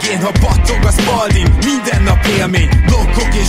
Végén, ha battog a spalding Minden nap élmény, blokkok és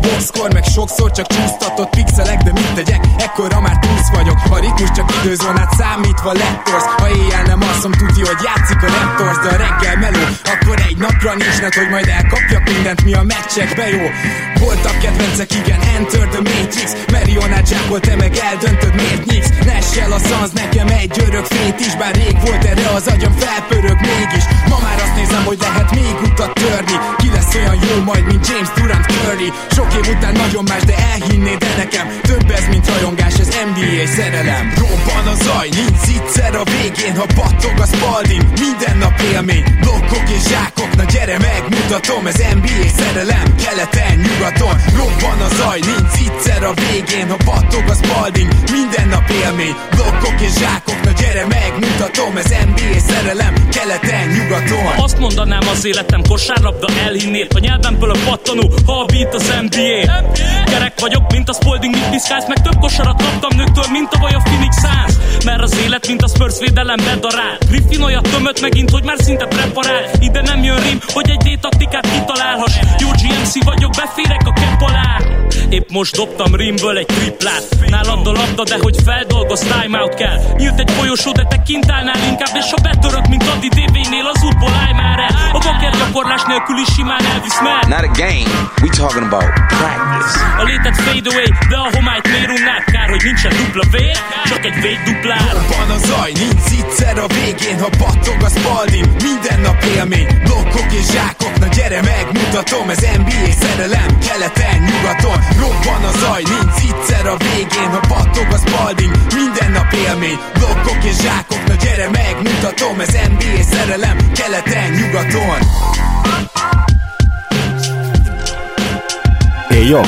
boxkor meg sokszor csak csúsztatott pixelek De mit tegyek, ekkora már túsz vagyok. A ritmus csak időzónát számítva lettorsz. Ha éjjel nem alszom, tudja, hogy játszik a Raptors De a reggel meló, akkor egy napra nincs net Hogy majd elkapjak mindent, mi a meccsekbe jó. Voltak kedvencek, igen, Enter the Matrix. Marionát zsákol, te meg eldöntöd, miért nyíksz? Nessel a szansz, nekem egy örök fét is Bár rég volt erre az agyam, felpörög mégis. Ma már azt nézem, hogy lehet olyan jó majd, mint James Durant Curry. Sok év után nagyon más, de elhinnéd de nekem Több ez, mint rajongás, ez NBA szerelem. Robban a zaj, nincs egyszer a végén Ha battog a spalding, minden nap élmény Blokkok és zsákok, na gyere megmutatom Ez NBA szerelem, keleten, nyugaton Robban a zaj, nincs egyszer a végén Ha battog a spalding, minden nap élmény Blokkok és zsákok, na gyere megmutatom Ez NBA szerelem, keleten, nyugaton. Azt mondanám az életem kosárlabda elhinnél A nyelvemből a pattanó, ha a beat az NBA Kerek vagyok, mint a Spalding, mit piszkálsz Meg több kosarat kaptam nőktől, mint a vaj a Phoenix Suns. Mert az élet, mint a Spurs védelem bedarál Griffin olyat tömött megint, hogy már szinte preparál Ide nem jön rim, hogy egy D-taktikát kitalálhass. Jó GMC vagyok, beférek a kepp alá. Épp most dobtam rimből egy triplát. Nálad a labda, de hogy feldolgoz, timeout kell. Nyílt egy folyosó, de te kint állnál inkább És ha betörök, mint Adi DV-nél, az útból állj már el. A baker gyakorlás nélkül is simán elvisz mert Not a game, we talking about practice. A létet fade away, de a homályt miért unnád? Kár, hogy nincsen dupla V, csak egy vég duplár Van a zaj, nincs egyszer a végén Ha battog a spalding, minden nap élmény Blokkok és zsákok, na gyere megmutatom Ez NBA szerelem, keleten, nyugaton. Robban a zaj, nincs egyszer a végén Ha battog a spalding, minden nap élmény Blokkok és zsákok, na gyere megmutatom Ez NBA szerelem, keleten, nyugaton Éj jó!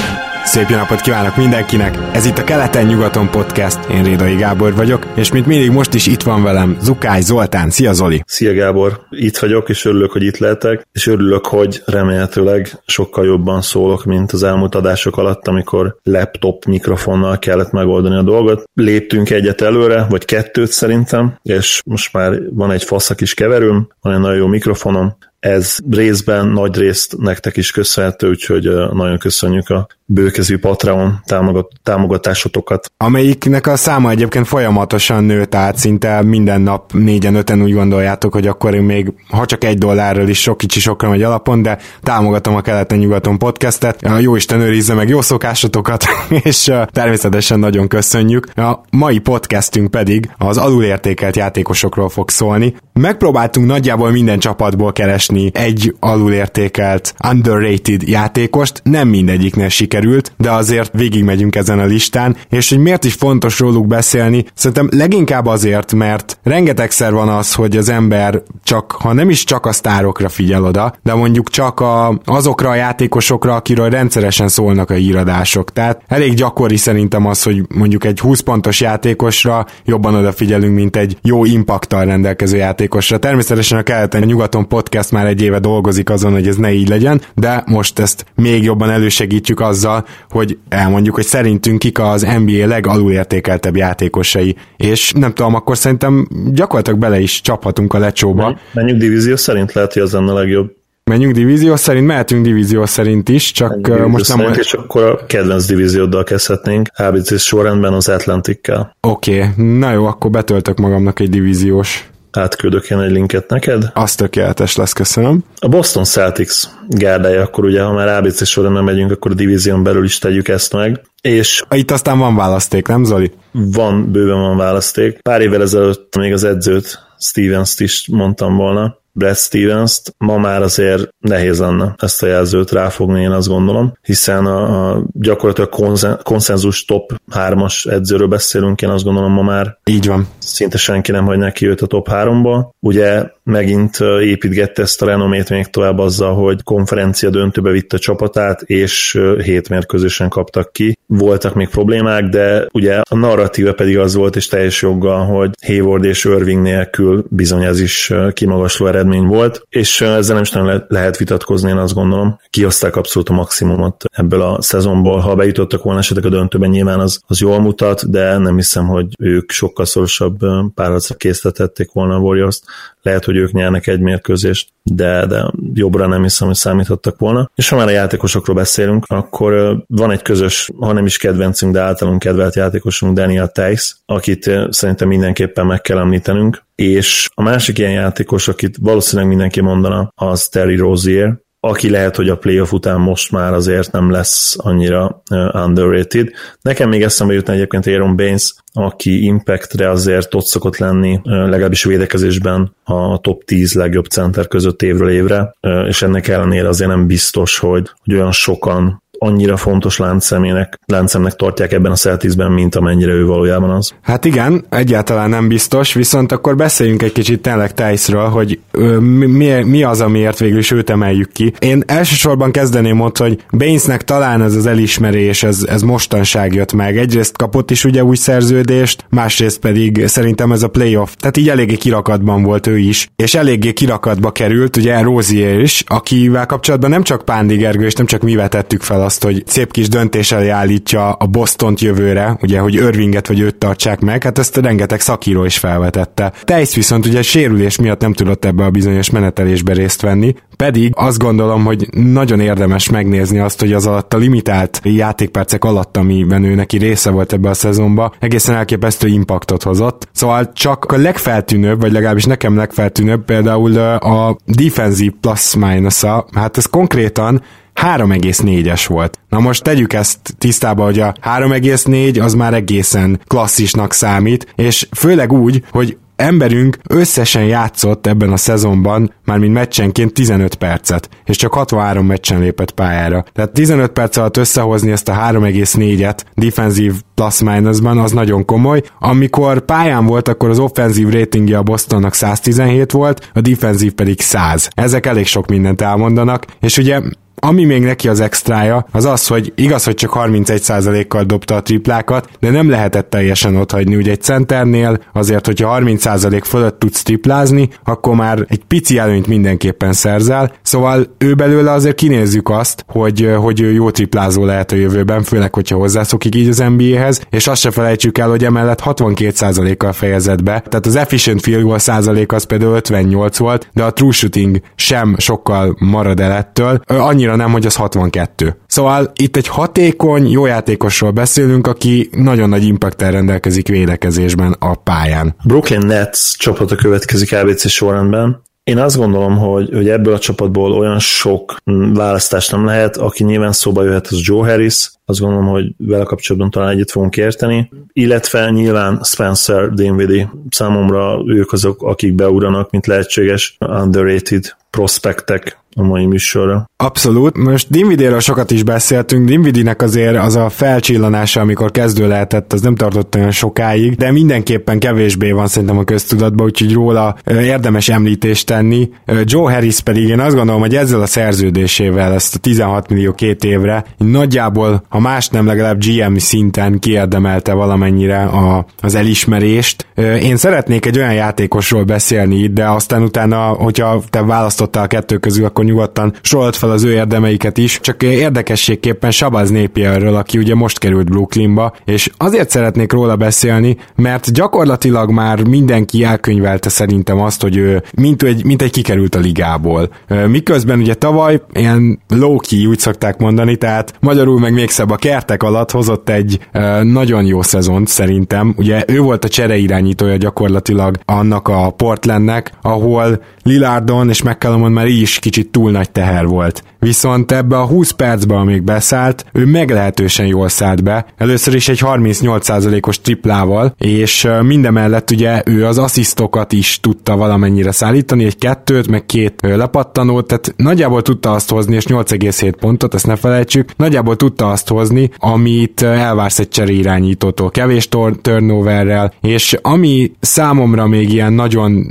Szép napot kívánok mindenkinek! Ez itt a Keleten-nyugaton podcast, én Rédai Gábor vagyok, és mint mindig most is itt van velem Zukály Zoltán. Szia Zoli! Szia Gábor, itt vagyok, és örülök, hogy itt lehetek, és örülök, hogy remélhetőleg sokkal jobban szólok, mint az elmúlt adások alatt, amikor laptop mikrofonnal kellett megoldani a dolgot. Léptünk egyet előre, vagy kettőt szerintem, és most már van egy faszak is keverőm, van egy nagyon jó mikrofonom, ez részben nagy részt nektek is köszönhető, úgyhogy nagyon köszönjük a bőkezű Patreon támogat, támogatásotokat. Amelyiknek a száma egyébként folyamatosan nő, tehát szinte minden nap négyen, öten úgy gondoljátok, hogy akkor még, ha csak egy dollárral is sok kicsi sokra megy alapon, de támogatom a keleten-nyugaton podcastet. Jó Isten őrizze meg jó szokásotokat, és természetesen nagyon köszönjük. A mai podcastünk pedig az alulértékelt játékosokról fog szólni. Megpróbáltunk nagyjából minden csapatból keresni egy alulértékelt, underrated játékost, nem mindegyiknél sikerült, de azért végigmegyünk ezen a listán, és hogy miért is fontos róluk beszélni, szerintem leginkább azért, mert rengetegszer van az, hogy az ember csak, ha nem is csak a sztárokra figyel oda, de mondjuk csak a, azokra a játékosokra, akiről rendszeresen szólnak a íradások. Tehát elég gyakori szerintem az, hogy mondjuk egy 20 pontos játékosra jobban odafigyelünk, mint egy jó impaktal rendelkező játékosra. Természetesen a keleten a nyugaton podcast már egy éve dolgozik azon, hogy ez ne így legyen, de most ezt még jobban elősegítjük azzal, hogy elmondjuk, hogy szerintünk kik az NBA legalulértékeltebb játékosai, és nem tudom, akkor szerintem gyakorlatilag bele is csaphatunk a lecsóba. Menjünk divízió szerint lehet, hogy az lenne a legjobb. Menjünk divízió szerint, mehetünk divízió szerint is, csak Divízió most nem... szerint, és akkor a kedvenc divízióddal kezdhetnénk, ABC sorrendben az Atlantikkel. Oké, okay. na jó, akkor betöltök magamnak egy divíziós. Átküldök én egy linket neked. Az tökéletes lesz, köszönöm. A Boston Celtics gárdája, akkor ugye, ha már ABC sorrendben megyünk, akkor a divízión belül is tegyük ezt meg. És Itt aztán van választék, nem Zoli? van, bőven van választék. Pár évvel ezelőtt még az edzőt, Stevens-t is mondtam volna, Brad Stevens-t, ma már azért nehéz lenne ezt a jelzőt ráfogni, én azt gondolom, hiszen a, a gyakorlatilag konszen, konszenzus top 3-as edzőről beszélünk, én azt gondolom ma már Így van. szinte senki nem hagy neki őt a top 3-ból. Ugye megint építgette ezt a renomét még tovább azzal, hogy konferencia döntőbe vitte a csapatát, és hét mérkőzésen kaptak ki. Voltak még problémák, de ugye a narratíva pedig az volt, és teljes joggal, hogy Hayward és Irving nélkül bizony ez is kimagasló eredmény volt, és ezzel nem is nagyon le- lehet vitatkozni, én azt gondolom. Kihozták abszolút a maximumot ebből a szezonból. Ha bejutottak volna esetleg a döntőben, nyilván az, az jól mutat, de nem hiszem, hogy ők sokkal szorosabb párharcra készítették volna a warriors lehet, hogy ők nyernek egy mérkőzést, de, de jobbra nem hiszem, hogy számíthattak volna. És ha már a játékosokról beszélünk, akkor van egy közös, ha nem is kedvencünk, de általunk kedvelt játékosunk, Daniel Tice, akit szerintem mindenképpen meg kell említenünk, és a másik ilyen játékos, akit valószínűleg mindenki mondana, az Terry Rozier, aki lehet, hogy a playoff után most már azért nem lesz annyira underrated. Nekem még eszembe jutna egyébként Aaron Baines, aki impactre azért ott szokott lenni, legalábbis védekezésben a top 10 legjobb center között évről évre, és ennek ellenére azért nem biztos, hogy, hogy olyan sokan annyira fontos láncszemének, láncszemnek tartják ebben a Celticsben, mint amennyire ő valójában az. Hát igen, egyáltalán nem biztos, viszont akkor beszéljünk egy kicsit tényleg Tice-ről, hogy ö, mi- mi az, amiért végül is őt emeljük ki. Én elsősorban kezdeném ott, hogy Bainesnek talán ez az elismerés, ez, ez mostanság jött meg. Egyrészt kapott is ugye új szerződést, másrészt pedig szerintem ez a playoff, tehát így eléggé kirakatban volt ő is, és eléggé kirakatba került, ugye Rozier is, akivel kapcsolatban nem csak Pándi Gergő, és nem csak mi vetettük fel azt, hogy szép kis döntés elé állítja a Bostont jövőre, ugye, hogy Irvinget vagy őt tartsák meg, hát ezt rengeteg szakíró is felvetette. Tejsz viszont ugye sérülés miatt nem tudott ebbe a bizonyos menetelésbe részt venni, pedig azt gondolom, hogy nagyon érdemes megnézni azt, hogy az alatt a limitált játékpercek alatt, amiben ő neki része volt ebbe a szezonba, egészen elképesztő impaktot hozott. Szóval csak a legfeltűnőbb, vagy legalábbis nekem legfeltűnőbb például a defensív plus minus hát ez konkrétan 3,4-es volt. Na most tegyük ezt tisztába, hogy a 3,4 az már egészen klasszisnak számít, és főleg úgy, hogy emberünk összesen játszott ebben a szezonban, már mint meccsenként 15 percet, és csak 63 meccsen lépett pályára. Tehát 15 perc alatt összehozni ezt a 3,4-et defensív plus minusban, az nagyon komoly. Amikor pályán volt, akkor az offenzív ratingje a Bostonnak 117 volt, a defensív pedig 100. Ezek elég sok mindent elmondanak, és ugye ami még neki az extrája, az az, hogy igaz, hogy csak 31%-kal dobta a triplákat, de nem lehetett teljesen otthagyni. Ugye egy centernél azért, hogyha 30% fölött tudsz triplázni, akkor már egy pici előnyt mindenképpen szerzel. Szóval ő belőle azért kinézzük azt, hogy, hogy ő jó triplázó lehet a jövőben, főleg, hogyha hozzászokik így az NBA-hez, és azt se felejtsük el, hogy emellett 62%-kal fejezett be. Tehát az efficient field goal százalék az például 58 volt, de a true shooting sem sokkal marad el ettől. Annyira nem, hogy az 62. Szóval itt egy hatékony, jó játékosról beszélünk, aki nagyon nagy impacttel rendelkezik védekezésben a pályán. Brooklyn Nets csapata következik ABC sorrendben. Én azt gondolom, hogy, hogy ebből a csapatból olyan sok választás nem lehet, aki nyilván szóba jöhet, az Joe Harris, azt gondolom, hogy vele kapcsolatban talán egyet fogunk érteni, illetve nyilván Spencer Dinwiddie, számomra ők azok, akik beuranak, mint lehetséges underrated prospektek a mai műsorra. Abszolút. Most Dinvidéről sokat is beszéltünk. Dinvidinek azért az a felcsillanása, amikor kezdő lehetett, az nem tartott olyan sokáig, de mindenképpen kevésbé van szerintem a köztudatban, úgyhogy róla érdemes említést tenni. Joe Harris pedig én azt gondolom, hogy ezzel a szerződésével, ezt a 16 millió két évre, nagyjából, ha más nem, legalább GM szinten kiérdemelte valamennyire a, az elismerést. Én szeretnék egy olyan játékosról beszélni de aztán utána, hogyha te választod választotta a kettő közül, akkor nyugodtan sorolt fel az ő érdemeiket is. Csak érdekességképpen Sabaz Népierről, aki ugye most került Brooklynba, és azért szeretnék róla beszélni, mert gyakorlatilag már mindenki elkönyvelte szerintem azt, hogy ő mint egy, mint egy kikerült a ligából. Miközben ugye tavaly ilyen low-key, úgy szokták mondani, tehát magyarul meg még szebb a kertek alatt hozott egy nagyon jó szezont szerintem. Ugye ő volt a csereirányítója gyakorlatilag annak a Portlandnek, ahol Lillardon és McCallumon már így is kicsit túl nagy teher volt. Viszont ebbe a 20 percbe, amíg beszállt, ő meglehetősen jól szállt be. Először is egy 38%-os triplával, és mindemellett ugye ő az asszisztokat is tudta valamennyire szállítani, egy kettőt, meg két lepattanót, tehát nagyjából tudta azt hozni, és 8,7 pontot, ezt ne felejtsük, nagyjából tudta azt hozni, amit elvársz egy cseréirányítótól, kevés turnoverrel, és ami számomra még ilyen nagyon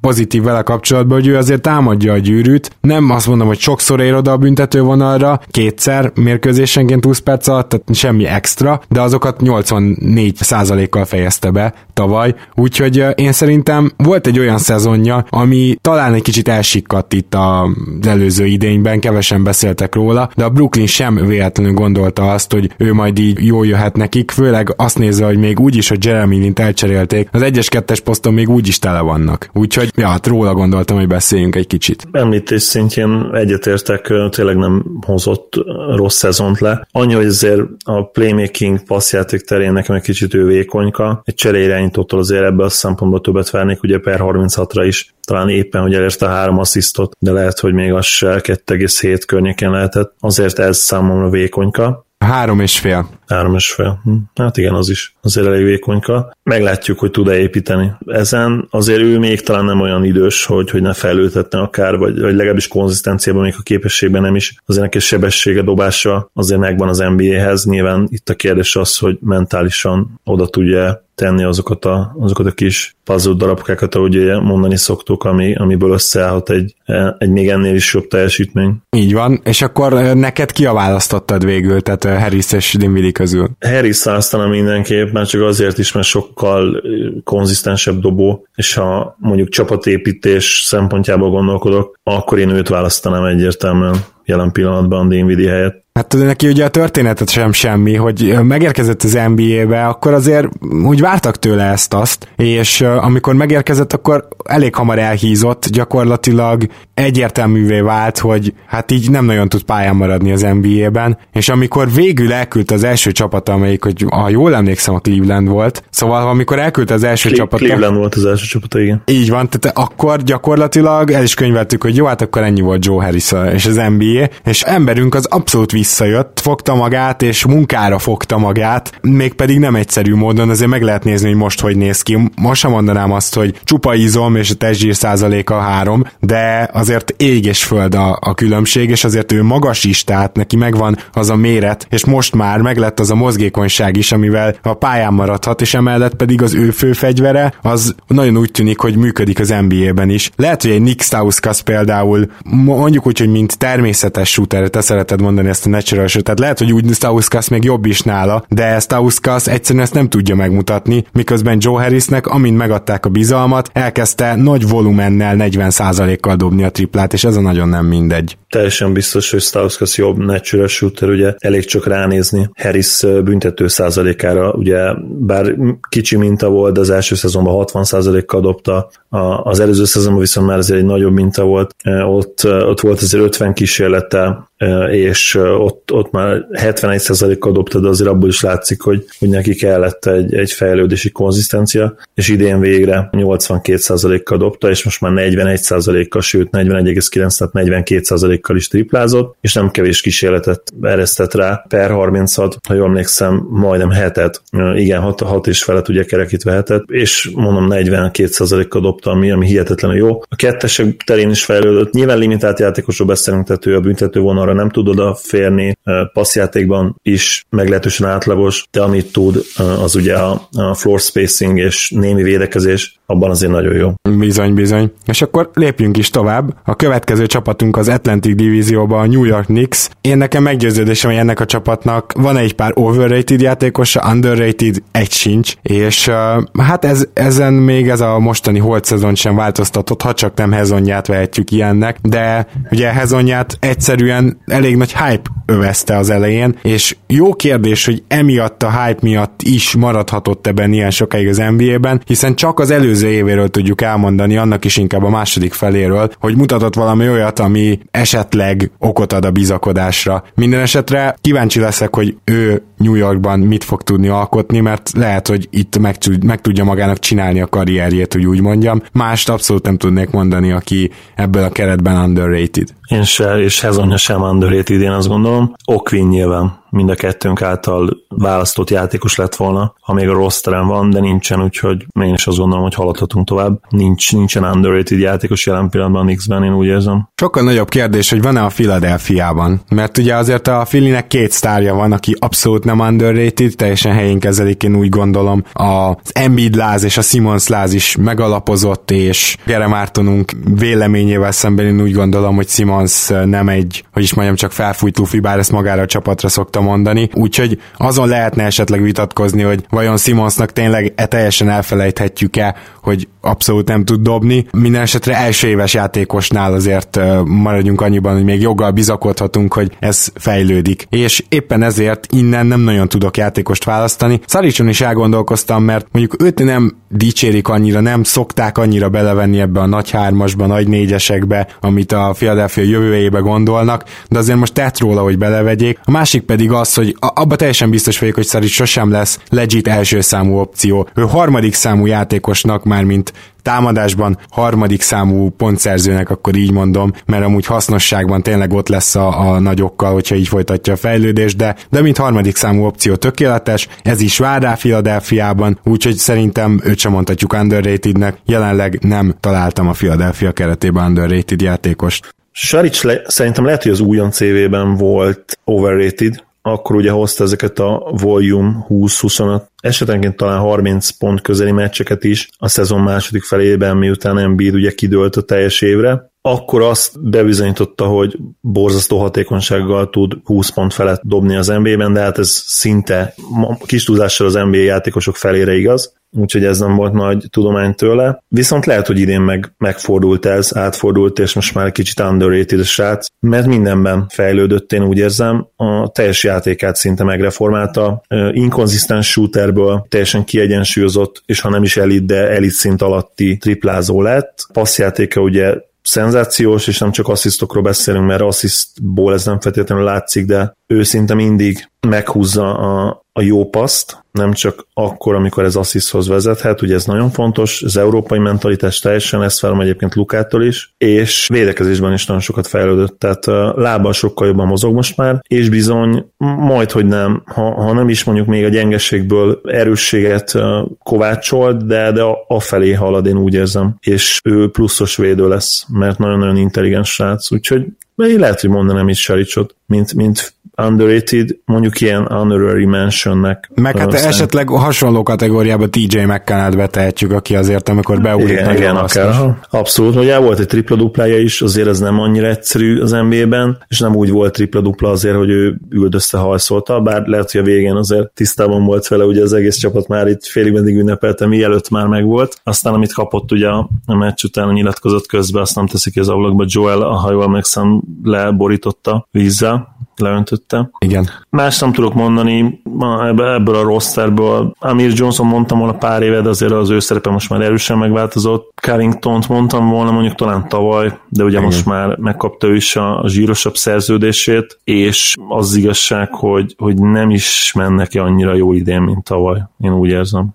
pozitív vele kapcsolatban, hogy ő azért támadja a gyűrűt, nem azt mondom, hogy sokszor ér oda a büntetővonalra, kétszer mérkőzésenként 20 perc alatt, tehát semmi extra, de azokat 84%-kal fejezte be tavaly, úgyhogy én szerintem volt egy olyan szezonja, ami talán egy kicsit elsikkadt itt az előző idényben, kevesen beszéltek róla, de a Brooklyn sem véletlenül gondolta azt, hogy ő majd így jól jöhet nekik, főleg azt nézve, hogy még úgyis, hogy Jeremy Lint elcserélték, az egyes-kettes poszton még úgyis tele vannak. Úgyhogy, ja, hát róla gondoltam, hogy beszéljünk egy kicsit. Említés szintjén egyetértek, tényleg nem hozott rossz szezont le. Annyi, hogy azért a playmaking passzjáték terén nekem egy kicsit ő vékonyka. Egy cseréirányítótól azért ebben a szempontból többet várnék, ugye per 36-ra is talán éppen, hogy elérte a három asszisztot, de lehet, hogy még az se 2,7 környéken lehetett. Azért ez számomra vékonyka. Három és fél. Három és fél. Hm. Hát igen, az is azért elég vékonyka. Meglátjuk, hogy tud-e építeni. Ezen azért ő még talán nem olyan idős, hogy, hogy ne fejlődhetne akár, vagy, vagy legalábbis konzisztenciában, még a képességben nem is. Azért neki sebessége, dobása azért megvan az NBA-hez. Nyilván itt a kérdés az, hogy mentálisan oda tudja tenni azokat a, azokat a kis puzzle darabkákat, ahogy mondani szoktuk, ami, amiből összeállhat egy, egy még ennél is jobb teljesítmény. Így van, és akkor neked ki a választottad végül, tehát Harris és Dinwiddie közül? Harris választana mindenképp, már csak azért is, mert sokkal konzisztensebb dobó, és ha mondjuk csapatépítés szempontjából gondolkodok, akkor én őt választanám egyértelműen jelen pillanatban Dinwiddie helyett. Hát neki ugye a történetet sem semmi, hogy megérkezett az NBA-be, akkor azért úgy vártak tőle ezt-azt, és amikor megérkezett, akkor elég hamar elhízott, gyakorlatilag egyértelművé vált, hogy hát így nem nagyon tud pályán maradni az NBA-ben, és amikor végül elküldte az első csapat, amelyik, hogy ha jól emlékszem, a Cleveland volt, szóval amikor elküldte az első csapat. Cleveland volt az első csapat, igen. Így van, tehát akkor gyakorlatilag el is könyveltük, hogy jó, hát akkor ennyi volt Joe Harris és az NBA, és emberünk az abszolút visszajött, fogta magát, és munkára fogta magát, mégpedig nem egyszerű módon, azért meg lehet nézni, hogy most hogy néz ki. Most sem mondanám azt, hogy csupa izom és a testzsír százaléka három, de azért ég és föld a, a különbség, és azért ő magas is, tehát neki megvan az a méret, és most már meglett az a mozgékonyság is, amivel a pályán maradhat, és emellett pedig az ő fő fegyvere, az nagyon úgy tűnik, hogy működik az NBA-ben is. Lehet, hogy egy Nick Stauskas például, mondjuk úgy, hogy mint természetes shooter, te szereted mondani ezt a natural shooter, tehát lehet, hogy úgy Stauskas még jobb is nála, de Stauskas egyszerűen ezt nem tudja megmutatni, miközben Joe Harrisnek, amint megadták a bizalmat, elkezdte nagy volumennel 40%-kal dobni a triplát, és ez a nagyon nem mindegy. Teljesen biztos, hogy Stauskas jobb natural shooter, ugye elég csak ránézni Harris büntető százalékára, ugye bár kicsi minta volt, az első szezonban 60%-kal dobta, az előző szezonban viszont már azért egy nagyobb minta volt, ott, ott volt azért 50 kísérlete, és ott, ott már 71%-kal dobta, de azért abból is látszik, hogy, hogy neki kellett egy, egy fejlődési konzisztencia, és idén végre 82%-kal dobta, és most már 41%-kal, sőt 41,9, tehát 42%-kal is triplázott, és nem kevés kísérletet eresztett rá, per 30-at, ha jól emlékszem, majdnem hetet, igen, 6, 6 és felett ugye kerekítve hetet, és mondom 42%-kal dobta, ami, ami hihetetlenül jó. A kettesek terén is fejlődött, nyilván limitált játékosról beszélünk, tehát ő a büntető vonal arra nem tud odaférni, passzjátékban is meglehetősen átlagos, de amit tud, az ugye a, floor spacing és némi védekezés, abban azért nagyon jó. Bizony, bizony. És akkor lépjünk is tovább. A következő csapatunk az Atlantic divízióban a New York Knicks. Én nekem meggyőződésem, hogy ennek a csapatnak van egy pár overrated játékosa, underrated egy sincs, és uh, hát ez, ezen még ez a mostani holt szezon sem változtatott, ha csak nem Hezonját vehetjük ilyennek, de ugye Hezonját egyszerűen elég nagy hype övezte az elején, és jó kérdés, hogy emiatt a hype miatt is maradhatott ebben ilyen sokáig az NBA-ben, hiszen csak az előző évéről tudjuk elmondani, annak is inkább a második feléről, hogy mutatott valami olyat, ami esetleg okot ad a bizakodásra. Minden esetre kíváncsi leszek, hogy ő New Yorkban mit fog tudni alkotni, mert lehet, hogy itt meg, meg tudja magának csinálni a karrierjét, hogy úgy mondjam. Mást abszolút nem tudnék mondani, aki ebből a keretben underrated. Én se, és Hezonja sem underrated, én azt gondolom. Okvin nyilván mind a kettőnk által választott játékos lett volna, ha még a rosteren van, de nincsen, úgyhogy én is azt gondolom, hogy haladhatunk tovább. Nincs, nincsen underrated játékos jelen pillanatban a Knicksben, én úgy érzem. Sokkal nagyobb kérdés, hogy van-e a Philadelphia-ban, mert ugye azért a Phillynek két sztárja van, aki abszolút nem underrated, teljesen helyén kezelik, én úgy gondolom. Az Embiid láz és a Simons láz is megalapozott, és Gere Mártonunk véleményével szemben én úgy gondolom, hogy Simons nem egy, hogy is mondjam, csak felfújt lufi, bár ezt magára a csapatra szokta szokta mondani, úgyhogy azon lehetne esetleg vitatkozni, hogy vajon Simonsnak tényleg e teljesen elfelejthetjük-e, hogy abszolút nem tud dobni. Minden esetre első éves játékosnál azért maradjunk annyiban, hogy még joggal bizakodhatunk, hogy ez fejlődik. És éppen ezért innen nem nagyon tudok játékost választani. Szaricson is elgondolkoztam, mert mondjuk őt nem dicsérik annyira, nem szokták annyira belevenni ebbe a nagy hármasba, nagy négyesekbe, amit a Philadelphia jövőjébe gondolnak, de azért most tett róla, hogy belevegyék. A másik pedig pedig az, hogy abba teljesen biztos vagyok, hogy Szaric sosem lesz legit első számú opció. Ő harmadik számú játékosnak már mint támadásban harmadik számú pontszerzőnek, akkor így mondom, mert amúgy hasznosságban tényleg ott lesz a, a nagyokkal, hogyha így folytatja a fejlődést, de, de mint harmadik számú opció tökéletes, ez is vár rá Philadelphiában, úgyhogy szerintem őt sem mondhatjuk underratednek, jelenleg nem találtam a Philadelphia keretében underrated játékost. Saric le, szerintem lehet, hogy az újon CV-ben volt overrated, akkor ugye hozta ezeket a volume 20-25, esetenként talán 30 pont közeli meccseket is a szezon második felében, miután Embiid ugye kidőlt a teljes évre, akkor azt bebizonyította, hogy borzasztó hatékonysággal tud 20 pont felett dobni az NBA-ben, de hát ez szinte kis túlzással az NBA játékosok felére igaz úgyhogy ez nem volt nagy tudomány tőle. Viszont lehet, hogy idén meg, megfordult ez, átfordult, és most már kicsit underrated a srác, mert mindenben fejlődött, én úgy érzem, a teljes játékát szinte megreformálta, inkonzisztens shooterből teljesen kiegyensúlyozott, és ha nem is elit, de elit szint alatti triplázó lett. Passzjátéka ugye szenzációs, és nem csak asszisztokról beszélünk, mert asszisztból ez nem feltétlenül látszik, de ő szinte mindig meghúzza a, a jó paszt, nem csak akkor, amikor ez assziszthoz vezethet, ugye ez nagyon fontos, az európai mentalitás teljesen, ezt felem egyébként Lukától is, és védekezésben is nagyon sokat fejlődött, tehát lába sokkal jobban mozog most már, és bizony majd, hogy nem, ha, ha nem is mondjuk még a gyengeségből erősséget kovácsolt, de, de afelé halad, én úgy érzem, és ő pluszos védő lesz, mert nagyon-nagyon intelligens srác, úgyhogy lehet, hogy mondanám is Saricot, mint, mint underrated, mondjuk ilyen honorary mentionnek. Meg hát aztán... esetleg hasonló kategóriába TJ McCannát betehetjük, aki azért, amikor beugrik igen, igen, akár. Abszolút, ugye volt egy tripla-duplája is, azért ez nem annyira egyszerű az NBA-ben, és nem úgy volt tripla-dupla azért, hogy ő üldözte, hajszolta, bár lehet, hogy a végén azért tisztában volt vele, ugye az egész csapat már itt félig meddig ünnepelte, mielőtt már megvolt. Aztán, amit kapott ugye a meccs után a nyilatkozott közben, azt nem teszik az ablakba, Joel, ha jól emlékszem, leborította vízzel, leöntötte. Igen. Más nem tudok mondani ebből a rosterből. Amir Johnson mondtam volna pár éve, de azért az ő szerepe most már erősen megváltozott. Carrington-t mondtam volna mondjuk talán tavaly, de ugye Igen. most már megkapta ő is a, a zsírosabb szerződését, és az igazság, hogy, hogy nem is mennek annyira jó idén, mint tavaly. Én úgy érzem.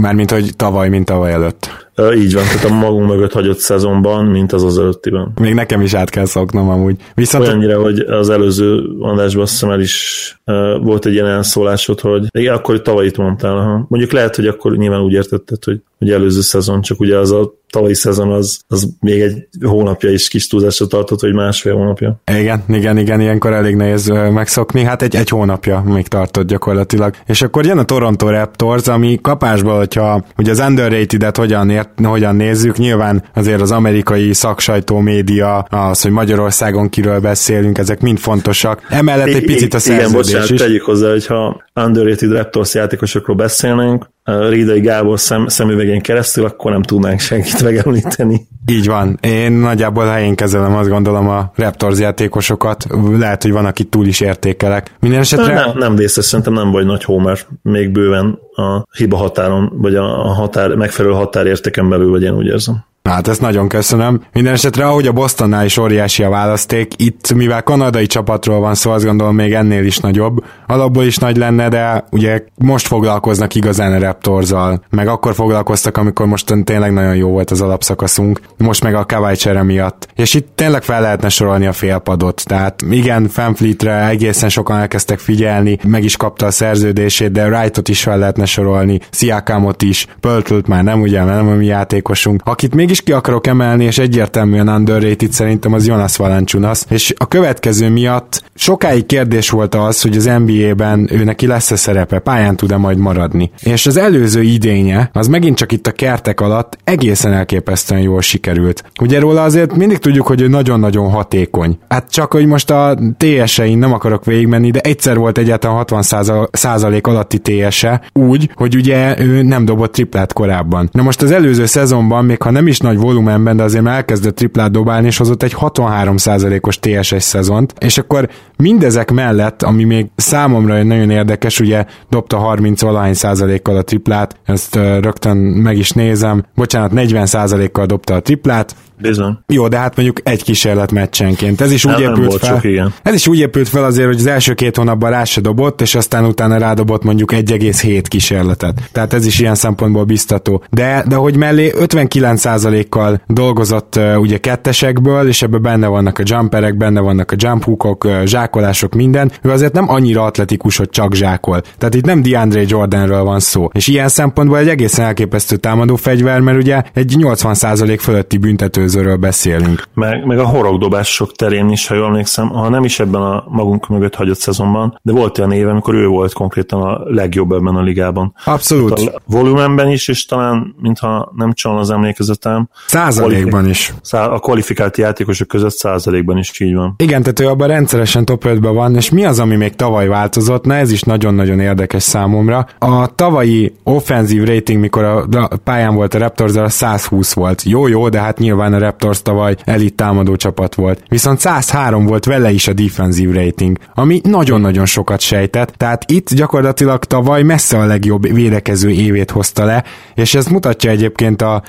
Mármint, hogy tavaly, mint tavaly előtt. Így van, tehát a magunk mögött hagyott szezonban, mint az az előttiben. Még nekem is át kell szoknom amúgy. Viszont... Olyannyira, hogy az előző adásban azt hiszem el is uh, volt egy ilyen elszólásod, hogy igen, akkor tavaly itt mondtál. Ha. Mondjuk lehet, hogy akkor nyilván úgy értetted, hogy hogy előző szezon, csak ugye az a tavalyi szezon az, az még egy hónapja is kis túlzásra tartott, vagy másfél hónapja. Igen, igen, igen, ilyenkor elég nehéz megszokni, hát egy, egy hónapja még tartott gyakorlatilag. És akkor jön a Toronto Raptors, ami kapásból, hogyha ugye az underrated-et hogyan, ért, hogyan nézzük, nyilván azért az amerikai szaksajtó média, az, hogy Magyarországon kiről beszélünk, ezek mind fontosak. Emellett egy picit a szerződés Igen, bocsánat, is. tegyük hozzá, hogyha underrated Raptors játékosokról beszélnénk, Rédai Gábor szem, szemüvegén keresztül, akkor nem tudnánk senkit megemlíteni. Így van. Én nagyjából helyén kezelem azt gondolom a Raptors játékosokat. Lehet, hogy van, akit túl is értékelek. Minden esetre... Nem, nem vészes, szerintem nem vagy nagy homer. Még bőven a hiba határon, vagy a határ, megfelelő határértéken belül, vagy én úgy érzem. Hát ezt nagyon köszönöm. Minden esetre, ahogy a Bostonnál is óriási a választék, itt mivel kanadai csapatról van szó, azt gondolom még ennél is nagyobb. Alapból is nagy lenne, de ugye most foglalkoznak igazán a Raptorzal, meg akkor foglalkoztak, amikor most tényleg nagyon jó volt az alapszakaszunk, most meg a Kawai csere miatt. És itt tényleg fel lehetne sorolni a félpadot, tehát igen, Fanfleetre egészen sokan elkezdtek figyelni, meg is kapta a szerződését, de Wrightot is fel lehetne sorolni, Siakamot is, Pöltült már nem, ugye, nem a mi játékosunk, akit mégis is ki akarok emelni, és egyértelműen underrated szerintem az Jonas Valanciunas, és a következő miatt sokáig kérdés volt az, hogy az NBA-ben ő neki lesz-e szerepe, pályán tud-e majd maradni. És az előző idénye, az megint csak itt a kertek alatt egészen elképesztően jól sikerült. Ugye róla azért mindig tudjuk, hogy ő nagyon-nagyon hatékony. Hát csak, hogy most a TS-ein nem akarok végigmenni, de egyszer volt egyáltalán 60 százalék alatti TS-e, úgy, hogy ugye ő nem dobott triplát korábban. Na most az előző szezonban, még ha nem is nagy volumenben, de azért már elkezdett triplát dobálni, és hozott egy 63%-os TSS szezont, és akkor mindezek mellett, ami még számomra nagyon érdekes, ugye dobta 30 valahány százalékkal a triplát, ezt rögtön meg is nézem, bocsánat, 40 százalékkal dobta a triplát, Bizony. Jó, de hát mondjuk egy kísérlet meccsenként. Ez is úgy nem, épült nem fel. Sok, igen. Ez is úgy épült fel azért, hogy az első két hónapban rá se dobott, és aztán utána rádobott mondjuk 1,7 kísérletet. Tehát ez is ilyen szempontból biztató. De, de hogy mellé 59%-kal dolgozott uh, ugye kettesekből, és ebben benne vannak a jumperek, benne vannak a jump hookok, uh, zsákolások, minden. Ő azért nem annyira atletikus, hogy csak zsákol. Tehát itt nem DeAndre Jordanről van szó. És ilyen szempontból egy egészen elképesztő támadó fegyver, mert ugye egy 80% fölötti büntető előzőről beszélünk. Meg, meg a horogdobások terén is, ha jól emlékszem, ha nem is ebben a magunk mögött hagyott szezonban, de volt olyan éve, amikor ő volt konkrétan a legjobb ebben a ligában. Abszolút. Hát a volumenben is, és talán, mintha nem csal az emlékezetem. Százalékban is. A kvalifikált játékosok között százalékban is így van. Igen, tehát ő abban rendszeresen top 5 van, és mi az, ami még tavaly változott? Na ez is nagyon-nagyon érdekes számomra. A tavalyi offenzív rating, mikor a pályán volt a Raptors, a 120 volt. Jó-jó, de hát nyilván a Raptors tavaly elit támadó csapat volt. Viszont 103 volt vele is a defensive rating, ami nagyon-nagyon sokat sejtett, tehát itt gyakorlatilag tavaly messze a legjobb védekező évét hozta le, és ez mutatja egyébként a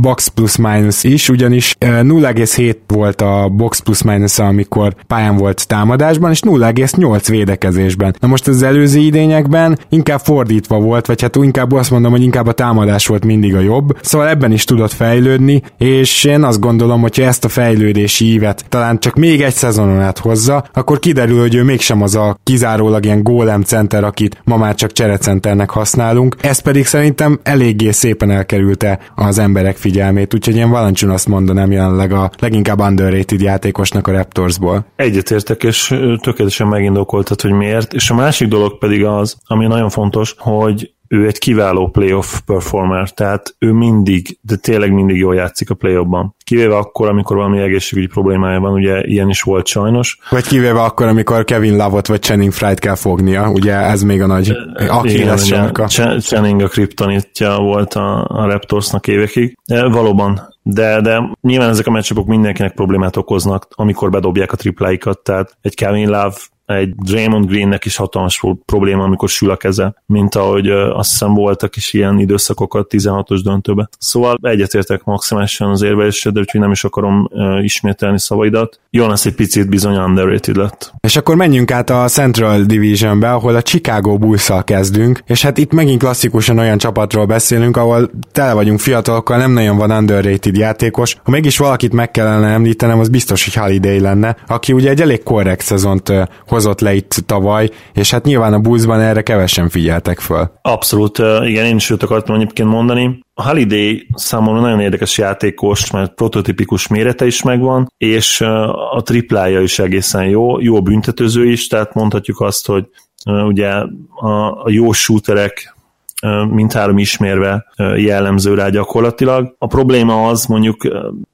box plus minus is, ugyanis 0,7 volt a box plus minus amikor pályán volt támadásban, és 0,8 védekezésben. Na most az előző idényekben inkább fordítva volt, vagy hát inkább azt mondom, hogy inkább a támadás volt mindig a jobb, szóval ebben is tudott fejlődni, és én azt gondolom, hogy ezt a fejlődési ívet talán csak még egy szezonon át hozza, akkor kiderül, hogy ő mégsem az a kizárólag ilyen gólem center, akit ma már csak cserecenternek használunk. Ez pedig szerintem eléggé szépen elkerülte az emberek figyelmét, úgyhogy én Valancsun azt mondanám jelenleg a leginkább underrated játékosnak a Raptorsból. Egyetértek, és tökéletesen megindokoltad, hogy miért. És a másik dolog pedig az, ami nagyon fontos, hogy ő egy kiváló playoff performer, tehát ő mindig, de tényleg mindig jól játszik a playoffban. Kivéve akkor, amikor valami egészségügyi problémája van, ugye ilyen is volt sajnos. Vagy kivéve akkor, amikor Kevin Lavot vagy Channing Fright kell fognia, ugye ez még a nagy Achilles sarka. Channing a kriptonitja volt a, a Raptorsnak évekig. De valóban de, de nyilván ezek a meccsapok mindenkinek problémát okoznak, amikor bedobják a tripláikat, tehát egy Kevin Love egy Draymond Greennek is hatalmas probléma, amikor sül a keze, mint ahogy azt hiszem voltak is ilyen időszakokat 16-os döntőbe. Szóval egyetértek maximálisan az érveléseddel, úgyhogy nem is akarom ismételni szavaidat. Jonas egy picit bizony underrated lett. És akkor menjünk át a Central Divisionbe, ahol a Chicago bulls kezdünk, és hát itt megint klasszikusan olyan csapatról beszélünk, ahol tele vagyunk fiatalokkal, nem nagyon van underrated játékos. Ha mégis valakit meg kellene említenem, az biztos, hogy Holiday lenne, aki ugye egy elég korrekt szezont hozott le itt tavaly, és hát nyilván a Bullsban erre kevesen figyeltek föl. Abszolút, igen, én is őt akartam egyébként mondani. A Holiday számomra nagyon érdekes játékos, mert prototipikus mérete is megvan, és a triplája is egészen jó, jó büntetőző is, tehát mondhatjuk azt, hogy ugye a, a jó shooterek mindhárom ismérve jellemző rá gyakorlatilag. A probléma az, mondjuk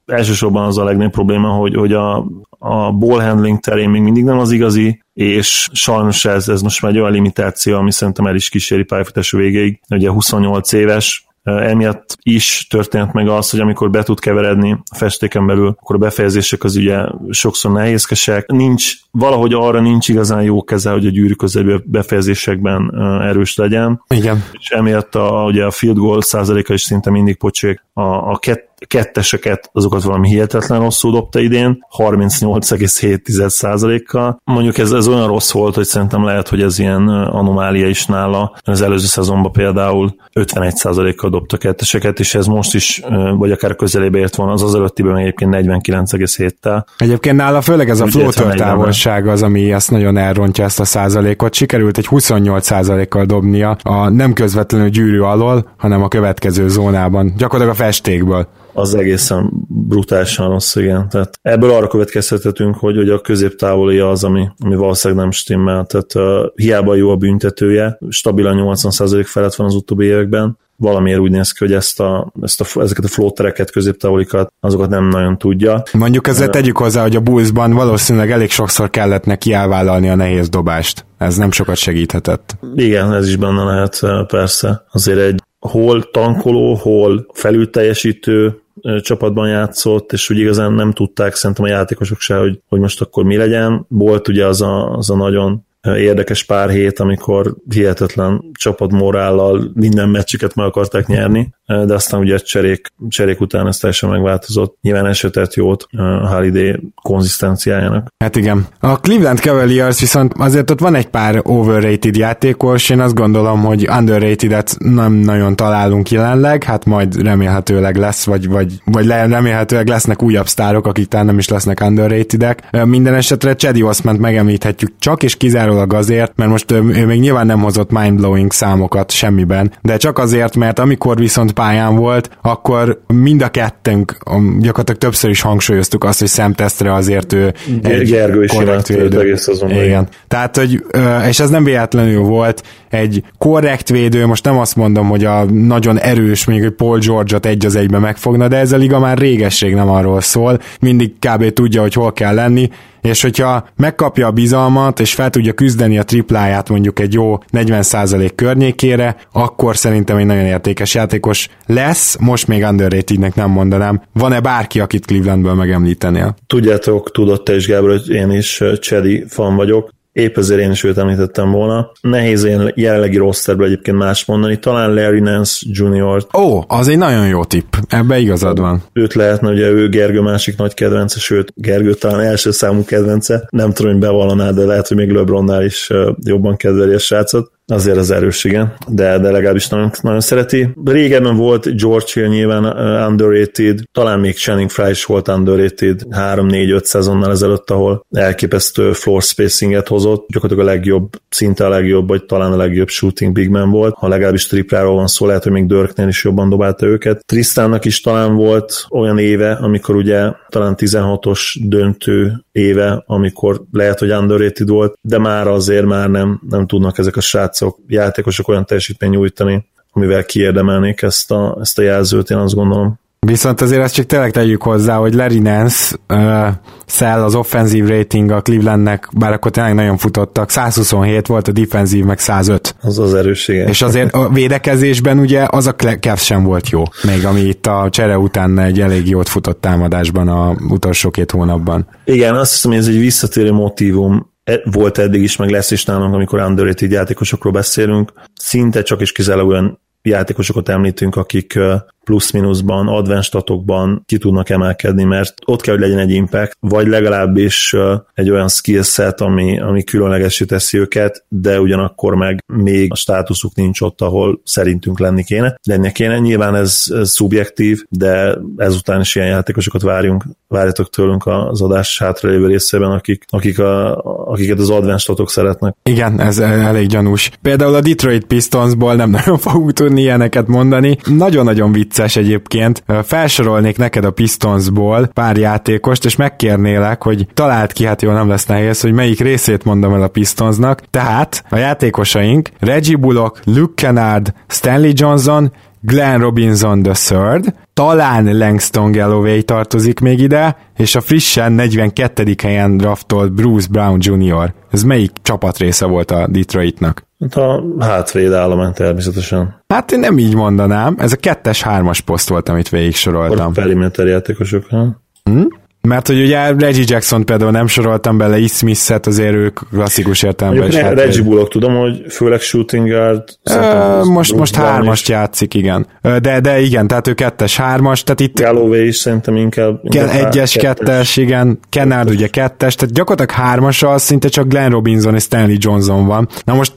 elsősorban az a legnagyobb probléma, hogy, hogy a, a ball handling terén még mindig nem az igazi, és sajnos ez, ez most már egy olyan limitáció, ami szerintem el is kíséri pályafutás végéig. Ugye 28 éves, Emiatt is történt meg az, hogy amikor be tud keveredni a festéken belül, akkor a befejezések az ugye sokszor nehézkesek. Nincs, valahogy arra nincs igazán jó keze, hogy a gyűrű közeli befejezésekben erős legyen. Igen. És emiatt a, ugye a field goal százaléka is szinte mindig pocsék. A, a kett, ketteseket, azokat valami hihetetlen rosszul dobta idén, 38,7%-kal. Mondjuk ez, ez olyan rossz volt, hogy szerintem lehet, hogy ez ilyen anomália is nála. Az előző szezonban például 51%-kal dobta ketteseket, és ez most is, vagy akár közelébe ért volna, az az előttiben egyébként 49,7-tel. Egyébként nála főleg ez a floater távolság az, ami ezt nagyon elrontja ezt a százalékot. Sikerült egy 28 százalékkal dobnia a nem közvetlenül gyűrű alól, hanem a következő zónában, gyakorlatilag a festékből az egészen brutálisan rossz, igen. Tehát ebből arra következtethetünk, hogy, hogy a középtávoli az, ami, ami valószínűleg nem stimmel. Tehát uh, hiába jó a büntetője, stabilan 80% felett van az utóbbi években, valamiért úgy néz ki, hogy ezt a, ezt a, ezeket a flótereket, középtávolikat, azokat nem nagyon tudja. Mondjuk ezzel tegyük hozzá, hogy a Bullsban valószínűleg elég sokszor kellett neki elvállalni a nehéz dobást. Ez nem sokat segíthetett. Igen, ez is benne lehet, persze. Azért egy hol tankoló, hol felülteljesítő csapatban játszott, és úgy igazán nem tudták szerintem a játékosok se, hogy, hogy most akkor mi legyen. Volt ugye az a, az a nagyon érdekes pár hét, amikor hihetetlen csapatmorállal minden meccsüket meg akarták nyerni, de aztán ugye cserék, cserék után ez teljesen megváltozott. Nyilván esetett jót a Holiday konzisztenciájának. Hát igen. A Cleveland Cavaliers viszont azért ott van egy pár overrated játékos, én azt gondolom, hogy underrated-et nem nagyon találunk jelenleg, hát majd remélhetőleg lesz, vagy, vagy, vagy remélhetőleg lesznek újabb sztárok, akik talán nem is lesznek underrated-ek. Minden esetre Chedi Osman megemlíthetjük csak és kizárólag azért, mert most ő még nyilván nem hozott mindblowing számokat semmiben, de csak azért, mert amikor viszont pályán volt, akkor mind a kettőnk gyakorlatilag többször is hangsúlyoztuk azt, hogy szemtesztre azért ő egy Gergő is korrekt védő. Egész Igen. Tehát, hogy, és ez nem véletlenül volt, egy korrekt védő, most nem azt mondom, hogy a nagyon erős, még egy Paul George-ot egy az egybe megfogna, de ez a liga már régesség nem arról szól, mindig kb. tudja, hogy hol kell lenni, és hogyha megkapja a bizalmat, és fel tudja küzdeni a tripláját mondjuk egy jó 40% környékére, akkor szerintem egy nagyon értékes játékos lesz, most még underratednek nem mondanám. Van-e bárki, akit Clevelandből megemlítenél? Tudjátok, tudott te is, Gábor, hogy én is Csedi fan vagyok, épp ezért én is őt említettem volna. Nehéz ilyen jelenlegi rosterből egyébként más mondani, talán Larry Nance Jr. Ó, oh, az egy nagyon jó tipp, ebbe igazad van. Őt lehetne, ugye ő Gergő másik nagy kedvence, sőt, Gergő talán első számú kedvence. Nem tudom, hogy bevallaná, de lehet, hogy még LeBronnál is jobban kedveli a srácot. Azért az erős, igen, de, de legalábbis nagyon, nagyon szereti. Régebben volt George Hill nyilván uh, underrated, talán még Channing Fry is volt underrated 3-4-5 szezonnal ezelőtt, ahol elképesztő floor spacinget hozott, gyakorlatilag a legjobb, szinte a legjobb, vagy talán a legjobb shooting big man volt. Ha legalábbis tripláról van szó, lehet, hogy még Dirknél is jobban dobálta őket. Tristannak is talán volt olyan éve, amikor ugye talán 16-os döntő éve, amikor lehet, hogy underrated volt, de már azért már nem, nem tudnak ezek a srácok, játékosok olyan teljesítmény nyújtani, amivel kiérdemelnék ezt a, ezt a jelzőt, én azt gondolom. Viszont azért ezt csak tényleg tegyük hozzá, hogy Larry Nance uh, szel az offenzív rating a Clevelandnek, bár akkor tényleg nagyon futottak, 127 volt, a defenzív meg 105. Az az erőssége. És azért a védekezésben ugye az a Cavs sem volt jó, még ami itt a csere után egy elég jót futott támadásban a utolsó két hónapban. Igen, azt hiszem, hogy ez egy visszatérő motivum e, volt eddig is, meg lesz is nálunk, amikor underrated játékosokról beszélünk. Szinte csak is kizárólag olyan játékosokat említünk, akik plusz-minuszban, advenstatokban ki tudnak emelkedni, mert ott kell, hogy legyen egy impact, vagy legalábbis egy olyan skillset, ami, ami különlegesé teszi őket, de ugyanakkor meg még a státuszuk nincs ott, ahol szerintünk lenni kéne. Lenni kéne, nyilván ez, ez szubjektív, de ezután is ilyen játékosokat várjunk, várjatok tőlünk az adás hátralévő részében, akik, akik a, akiket az advenstatok szeretnek. Igen, ez elég gyanús. Például a Detroit Pistonsból nem nagyon fogunk tudni ilyeneket mondani. Nagyon-nagyon vicces egyébként. Felsorolnék neked a Pistonsból pár játékost, és megkérnélek, hogy talált ki, hát jó, nem lesz nehéz, hogy melyik részét mondom el a Pistonsnak. Tehát a játékosaink Reggie Bullock, Luke Kennard, Stanley Johnson, Glenn Robinson III, talán Langston Galloway tartozik még ide, és a frissen 42. helyen draftolt Bruce Brown Jr. Ez melyik csapat része volt a Detroitnak? Hát a hátvéd állomány természetesen. Hát én nem így mondanám, ez a kettes-hármas poszt volt, amit végig soroltam. A perimeter játékosok, ha? Hm? Mert hogy ugye Reggie Jackson például nem soroltam bele, is Smith-et azért ők klasszikus értelemben is. Hát Reggie Bullock tudom, hogy főleg shooting guard. Ö, most, most hármast is. játszik, igen. De, de igen, tehát ő kettes, hármas, tehát itt... Galloway is szerintem inkább... inkább egyes, kettes, kettes, igen. Kennard ugye kettes, tehát gyakorlatilag hármasal szinte csak Glenn Robinson és Stanley Johnson van. Na most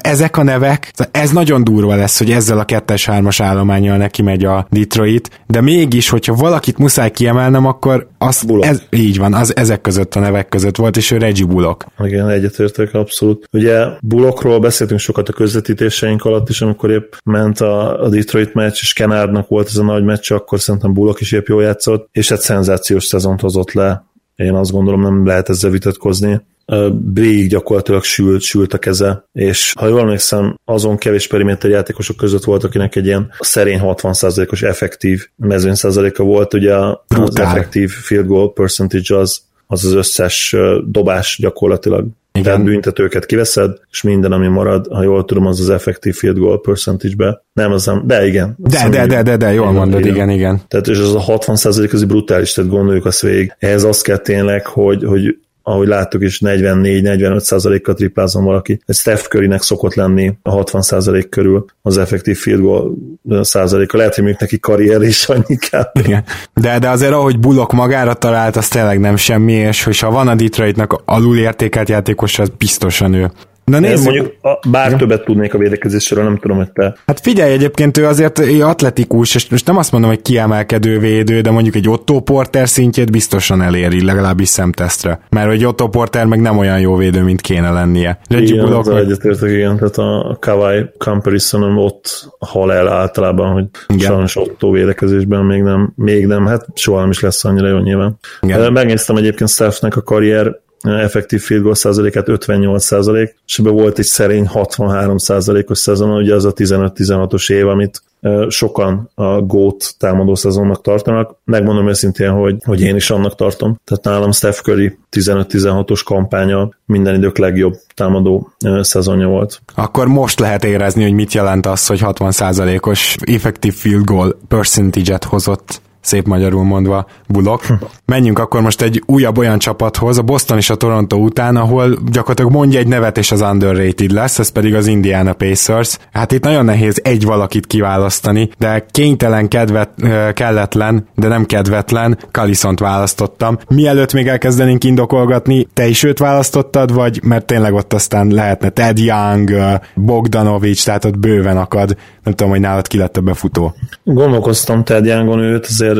ezek a nevek, ez nagyon durva lesz, hogy ezzel a kettes-hármas állományjal neki megy a Detroit, de mégis, hogyha valakit muszáj kiemelnem, akkor az, ez, így van, az ezek között a nevek között volt, és ő Reggie Bullock. Igen, egyetértek abszolút. Ugye Bullockról beszéltünk sokat a közvetítéseink alatt is, amikor épp ment a, a Detroit meccs, és Kenardnak volt ez a nagy meccs, akkor szerintem Bullock is épp jól játszott, és egy szenzációs szezont hozott le. Én azt gondolom, nem lehet ezzel vitatkozni. Végig gyakorlatilag sült, sült a keze, és ha jól emlékszem, azon kevés periméter játékosok között volt, akinek egy ilyen szerény 60%-os effektív mezőny százaléka volt, ugye az effektív field goal percentage az, az az összes dobás gyakorlatilag igen. Tehát büntetőket kiveszed, és minden, ami marad, ha jól tudom, az az effektív field goal percentage-be. Nem, az nem, de igen. De, de, de, de, de, jól mondod, igen, igen. igen. Tehát és az a 60 az brutális, tehát gondoljuk azt végig. Ehhez az kell tényleg, hogy, hogy ahogy láttuk is 44-45 százalékkal triplázom valaki. Egy Steph Currynek szokott lenni a 60 százalék körül az effektív field goal százaléka. Lehet, hogy még neki karrier is annyi kell. Igen. De, de azért ahogy Bullock magára talált, az tényleg nem semmi, és hogyha van a Detroitnak alul értékelt játékos, az biztosan ő. Na nézzük. mondjuk bár ja. többet tudnék a védekezésről, nem tudom, hogy te. Hát figyelj, egyébként ő azért atletikus, és most nem azt mondom, hogy kiemelkedő védő, de mondjuk egy Otto Porter szintjét biztosan eléri, legalábbis szemtesztre. Mert egy Otto Porter meg nem olyan jó védő, mint kéne lennie. Reggie igen, Bullock meg... egyetértek, igen, tehát a Kawai comparison ott hal el általában, hogy igen. sajnos Otto védekezésben még nem, még nem, hát soha nem is lesz annyira jó nyilván. Igen. Megnéztem egyébként Stephnek a karrier effektív field goal százalékát 58 százalék, és ebben volt egy szerény 63 százalékos szezon, ugye az a 15-16-os év, amit sokan a GOAT támadó szezonnak tartanak. Megmondom őszintén, hogy, hogy én is annak tartom. Tehát nálam Steph Curry 15-16-os kampánya minden idők legjobb támadó szezonja volt. Akkor most lehet érezni, hogy mit jelent az, hogy 60%-os effektív field goal percentage-et hozott szép magyarul mondva, bulok. Menjünk akkor most egy újabb olyan csapathoz, a Boston és a Toronto után, ahol gyakorlatilag mondja egy nevet, és az underrated lesz, ez pedig az Indiana Pacers. Hát itt nagyon nehéz egy valakit kiválasztani, de kénytelen, kedvet, kelletlen, de nem kedvetlen, Kalisont választottam. Mielőtt még elkezdenénk indokolgatni, te is őt választottad, vagy mert tényleg ott aztán lehetne Ted Young, Bogdanovics, tehát ott bőven akad. Nem tudom, hogy nálad ki lett a befutó. Gondolkoztam Ted Youngon őt, azért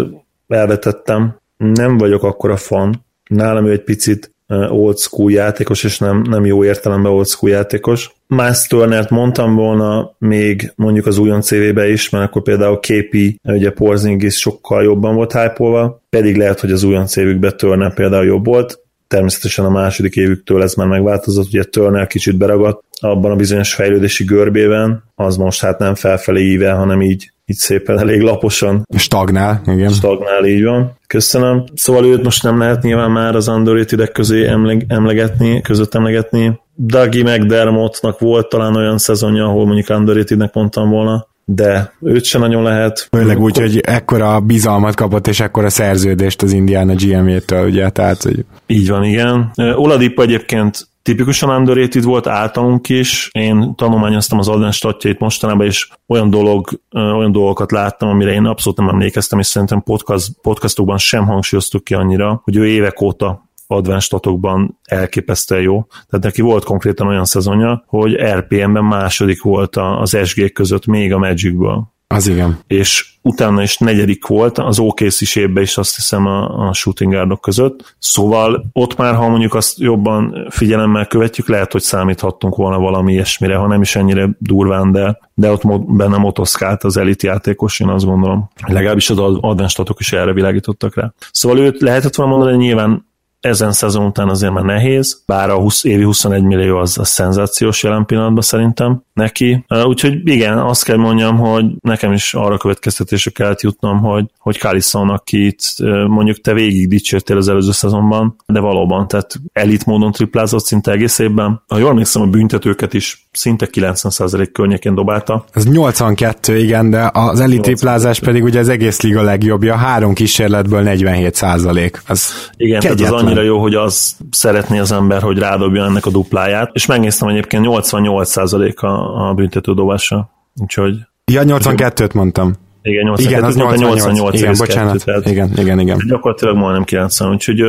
elvetettem. Nem vagyok akkora fan. Nálam ő egy picit old school játékos, és nem, nem jó értelemben old school játékos. Miles Turnert mondtam volna még mondjuk az újon CV-be is, mert akkor például képi, ugye Porzingis sokkal jobban volt hype pedig lehet, hogy az újon CV-ükben Turner például jobb volt. Természetesen a második évüktől ez már megváltozott, ugye Turner kicsit beragadt abban a bizonyos fejlődési görbében, az most hát nem felfelé íve, hanem így így szépen elég laposan. Stagnál, igen. Stagnál, így van. Köszönöm. Szóval őt most nem lehet nyilván már az underrated közé emleg, emlegetni, között emlegetni. Dagi McDermottnak volt talán olyan szezonja, ahol mondjuk underrated mondtam volna, de őt sem nagyon lehet. Főleg úgy, hogy ekkora bizalmat kapott, és ekkora szerződést az Indiana GM-től, ugye, tehát, hogy... Így van, igen. Oladipo egyébként tipikusan underrated volt általunk is. Én tanulmányoztam az Alden statjait mostanában, és olyan, dolog, olyan dolgokat láttam, amire én abszolút nem emlékeztem, és szerintem podcast, podcastokban sem hangsúlyoztuk ki annyira, hogy ő évek óta advanced statokban elképesztően jó. Tehát neki volt konkrétan olyan szezonja, hogy RPM-ben második volt az SG között még a Magicből. Az igen. És utána is negyedik volt, az OKC is évben is azt hiszem a, a shooting guardok között. Szóval ott már, ha mondjuk azt jobban figyelemmel követjük, lehet, hogy számíthattunk volna valami ilyesmire, ha nem is ennyire durván, de, de ott benne motoszkált az elit játékos, én azt gondolom. Legalábbis az advenstatok is erre világítottak rá. Szóval őt lehetett volna mondani, hogy nyilván ezen szezon után azért már nehéz, bár a 20, évi 21 millió az a szenzációs jelen pillanatban szerintem neki. Úgyhogy igen, azt kell mondjam, hogy nekem is arra következtetésre kellett jutnom, hogy, hogy Kalisson, akit mondjuk te végig dicsértél az előző szezonban, de valóban, tehát elit módon triplázott szinte egész évben. Ha jól emlékszem, a büntetőket is szinte 90% környékén dobálta. Ez 82, igen, de az elit triplázás pedig ugye az egész liga legjobbja, három kísérletből 47%. Az igen, tehát az annyira jó, hogy az szeretné az ember, hogy rádobja ennek a dupláját, és megnéztem egyébként 88% a, a büntető dobása, úgyhogy... Ja, 82-t mondtam. Igen, 88, igen, az 88, 88 igen, bocsánat, tehát igen, igen, igen. Gyakorlatilag majdnem 90, úgyhogy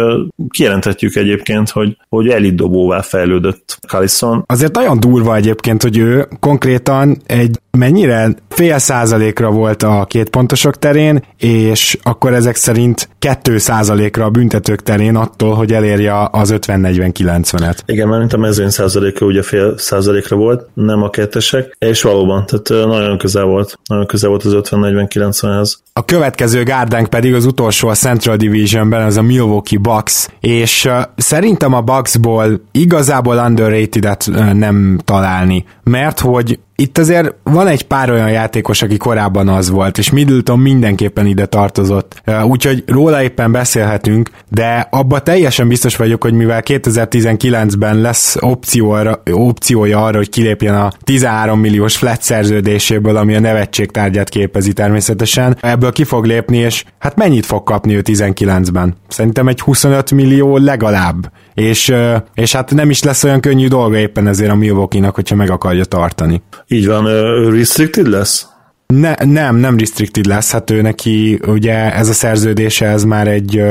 kijelenthetjük egyébként, hogy, hogy elit dobóvá fejlődött Callison. Azért nagyon durva egyébként, hogy ő konkrétan egy mennyire fél százalékra volt a két pontosok terén, és akkor ezek szerint kettő százalékra a büntetők terén attól, hogy elérje az 50-40-90-et. Igen, mert mint a mezőny százaléka ugye fél százalékra volt, nem a kettesek, és valóban, tehát nagyon közel volt, nagyon közel volt az 50-40-90-hez. A következő gárdánk pedig az utolsó a Central Divisionben, az a Milwaukee Bucks, és szerintem a Bucksból igazából underrated-et nem találni, mert hogy itt azért van egy pár olyan játékos, aki korábban az volt, és Middleton mindenképpen ide tartozott. Úgyhogy róla éppen beszélhetünk, de abba teljesen biztos vagyok, hogy mivel 2019-ben lesz opció arra, opciója arra, hogy kilépjen a 13 milliós flat szerződéséből, ami a nevetség tárgyát képezi természetesen, ebből ki fog lépni, és hát mennyit fog kapni ő 19-ben? Szerintem egy 25 millió legalább. És, és hát nem is lesz olyan könnyű dolga éppen ezért a Milwaukee-nak, hogyha meg akarja tartani. Így van, restricted lesz? Ne, nem, nem restricted lesz, hát ő neki ugye ez a szerződése, ez már egy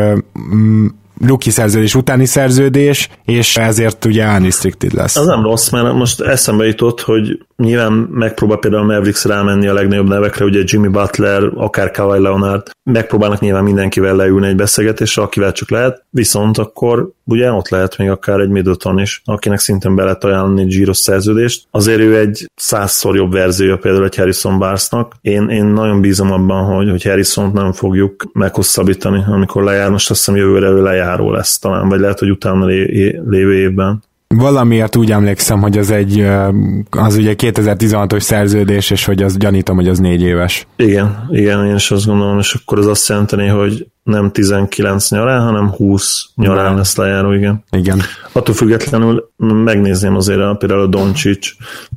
rookie szerződés utáni szerződés, és ezért ugye unrestricted lesz. Az nem rossz, mert most eszembe jutott, hogy nyilván megpróbál például Mavericks rámenni a legnagyobb nevekre, ugye Jimmy Butler, akár Kawhi Leonard, megpróbálnak nyilván mindenkivel leülni egy beszélgetésre, akivel csak lehet, viszont akkor ugye ott lehet még akár egy Middleton is, akinek szintén be lehet ajánlani egy zsíros szerződést. Azért ő egy százszor jobb verziója például egy Harrison Barnesnak. Én, én nagyon bízom abban, hogy, hogy Harrison nem fogjuk meghosszabbítani, amikor lejár. Most azt hiszem jövőre ő lejáró lesz talán, vagy lehet, hogy utána lé, lévő évben. Valamiért úgy emlékszem, hogy az egy, az ugye 2016-os szerződés, és hogy az gyanítom, hogy az négy éves. Igen, igen, én is azt gondolom, és akkor az azt jelenteni, hogy nem 19 nyarán, hanem 20 nyarán nem. lesz lejáró, igen. Igen. Attól függetlenül megnézném azért például a Doncic,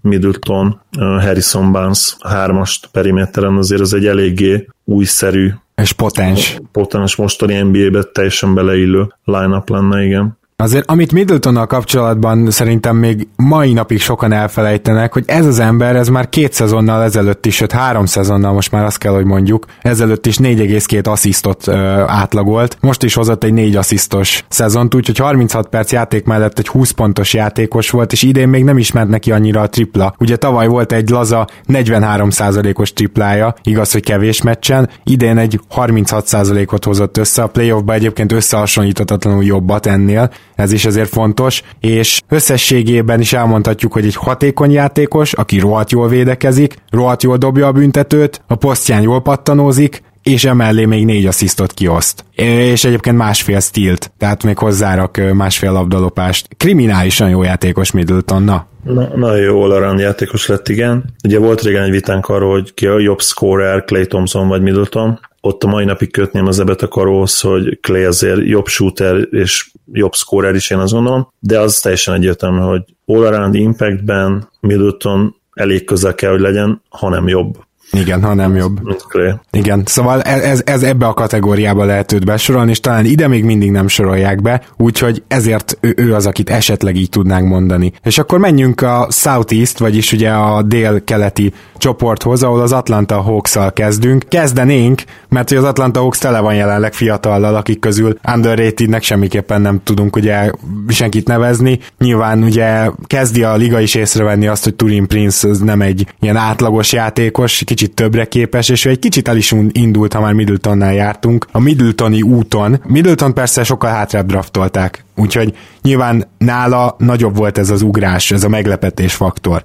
Middleton, Harrison Barnes hármast periméteren, azért az egy eléggé újszerű és potens. Potens mostani NBA-be teljesen beleillő line-up lenne, igen. Azért, amit Middletonnal kapcsolatban szerintem még mai napig sokan elfelejtenek, hogy ez az ember, ez már két szezonnal ezelőtt is, sőt három szezonnal most már azt kell, hogy mondjuk, ezelőtt is 4,2 asszisztot ö, átlagolt, most is hozott egy 4 asszisztos szezont, úgyhogy 36 perc játék mellett egy 20 pontos játékos volt, és idén még nem ismert neki annyira a tripla. Ugye tavaly volt egy laza 43%-os triplája, igaz, hogy kevés meccsen, idén egy 36%-ot hozott össze, a playoffba egyébként összehasonlíthatatlanul jobbat ennél, ez is azért fontos, és összességében is elmondhatjuk, hogy egy hatékony játékos, aki rohadt jól védekezik, rohadt jól dobja a büntetőt, a posztján jól pattanózik, és emellé még négy asszisztot kioszt. És egyébként másfél stílt, tehát még hozzárak másfél labdalopást. Kriminálisan jó játékos Middleton, na. Na, nagyon jó all játékos lett, igen. Ugye volt régen egy vitánk arról, hogy ki a jobb scorer, Clay Thompson vagy Middleton ott a mai napig kötném az ebet a karóhoz, hogy Clay azért jobb shooter és jobb scorer is, én azt gondolom, de az teljesen egyértelmű, hogy all around impactben Middleton elég közel kell, hogy legyen, hanem jobb. Igen, ha nem jobb. Mint Clay. Igen, szóval ez, ez, ez ebbe a kategóriába lehet őt besorolni, és talán ide még mindig nem sorolják be, úgyhogy ezért ő, ő az, akit esetleg így tudnánk mondani. És akkor menjünk a Southeast, vagyis ugye a dél-keleti csoporthoz, ahol az Atlanta hawks kezdünk. Kezdenénk, mert az Atlanta Hawks tele van jelenleg fiatallal, akik közül underratednek semmiképpen nem tudunk ugye senkit nevezni. Nyilván ugye kezdi a liga is észrevenni azt, hogy Turin Prince nem egy ilyen átlagos játékos, kicsit többre képes, és ő egy kicsit el is indult, ha már Middletonnál jártunk, a Middletoni úton. Middleton persze sokkal hátrább draftolták, Úgyhogy nyilván nála nagyobb volt ez az ugrás, ez a meglepetés faktor,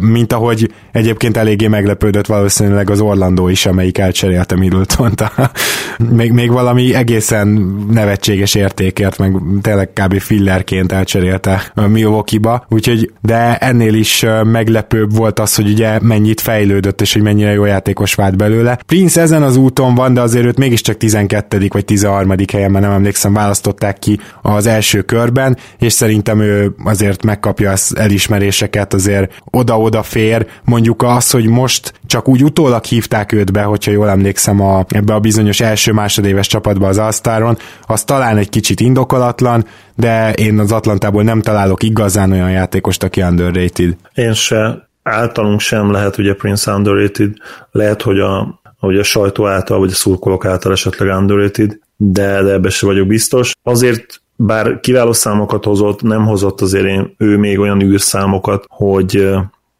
mint ahogy egyébként eléggé meglepődött valószínűleg az Orlandó is, amelyik elcserélte middleton még, még valami egészen nevetséges értékért, meg tényleg kb. fillerként elcserélte Milwaukee-ba, úgyhogy de ennél is meglepőbb volt az, hogy ugye mennyit fejlődött, és hogy mennyire jó játékos vált belőle. Prince ezen az úton van, de azért őt mégiscsak 12. vagy 13. helyen, mert nem emlékszem, választották ki az első körben, és szerintem ő azért megkapja az elismeréseket, azért oda-oda fér. Mondjuk az, hogy most csak úgy utólag hívták őt be, hogyha jól emlékszem a, ebbe a bizonyos első-másodéves csapatba az Asztáron, az talán egy kicsit indokolatlan, de én az Atlantából nem találok igazán olyan játékost, aki underrated. Én se, általunk sem lehet ugye Prince underrated, lehet, hogy a hogy a sajtó által, vagy a szurkolók által esetleg underrated, de, de ebbe se vagyok biztos. Azért bár kiváló számokat hozott, nem hozott azért én, ő még olyan űrszámokat, hogy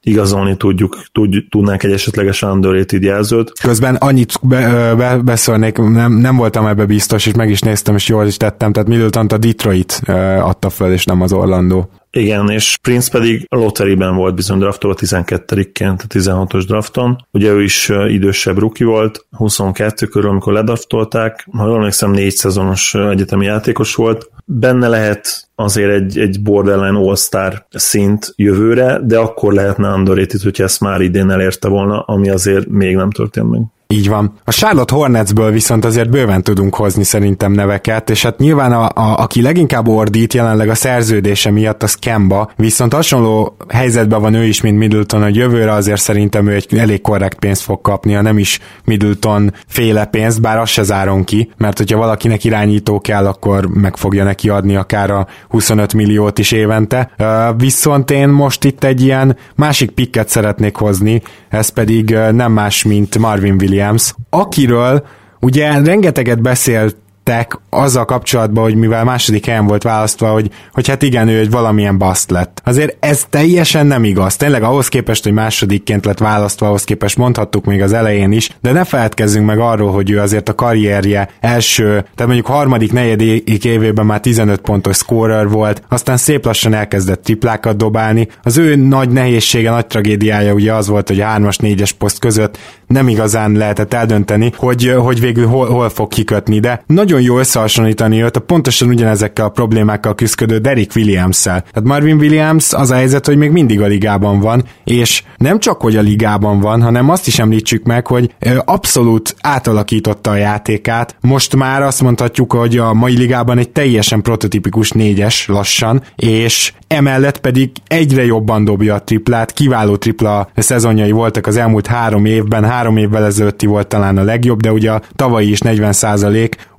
igazolni tudjuk, tud, tudnánk egy esetleges underrated jelzőt. Közben annyit be, be, beszólnék, nem, nem voltam ebbe biztos, és meg is néztem, és jól is tettem, tehát middleton a Detroit adta föl, és nem az Orlando. Igen, és Prince pedig a volt bizony draftolva 12-ként a 16-os drafton. Ugye ő is idősebb ruki volt, 22 körül, amikor ledraftolták. Ha jól emlékszem, négy szezonos egyetemi játékos volt. Benne lehet azért egy, egy borderline all-star szint jövőre, de akkor lehetne underrated, hogyha ezt már idén elérte volna, ami azért még nem történt meg. Így van. A Charlotte Hornetsből viszont azért bőven tudunk hozni szerintem neveket, és hát nyilván a, a, aki leginkább ordít jelenleg a szerződése miatt az Kemba, viszont hasonló helyzetben van ő is, mint Middleton, hogy jövőre azért szerintem ő egy elég korrekt pénzt fog kapni, nem is Middleton féle pénzt, bár azt se záron ki, mert hogyha valakinek irányító kell, akkor meg fogja neki adni akár a 25 milliót is évente. Viszont én most itt egy ilyen másik pikket szeretnék hozni, ez pedig nem más, mint Marvin Williams Williams, akiről ugye rengeteget beszélt tettek azzal kapcsolatban, hogy mivel második helyen volt választva, hogy, hogy hát igen, ő egy valamilyen baszt lett. Azért ez teljesen nem igaz. Tényleg ahhoz képest, hogy másodikként lett választva, ahhoz képest mondhattuk még az elején is, de ne feledkezzünk meg arról, hogy ő azért a karrierje első, tehát mondjuk harmadik, negyedik évében már 15 pontos scorer volt, aztán szép lassan elkezdett triplákat dobálni. Az ő nagy nehézsége, nagy tragédiája ugye az volt, hogy a 3-as, 4-es poszt között nem igazán lehetett eldönteni, hogy, hogy végül hol, hol fog kikötni, de nagyon nagyon jó összehasonlítani őt a pontosan ugyanezekkel a problémákkal küzdő Derek Williams-szel. Tehát Marvin Williams az a helyzet, hogy még mindig a ligában van, és nem csak, hogy a ligában van, hanem azt is említsük meg, hogy abszolút átalakította a játékát. Most már azt mondhatjuk, hogy a mai ligában egy teljesen prototipikus négyes lassan, és emellett pedig egyre jobban dobja a triplát, kiváló tripla szezonjai voltak az elmúlt három évben, három évvel ezelőtti volt talán a legjobb, de ugye a tavalyi is 40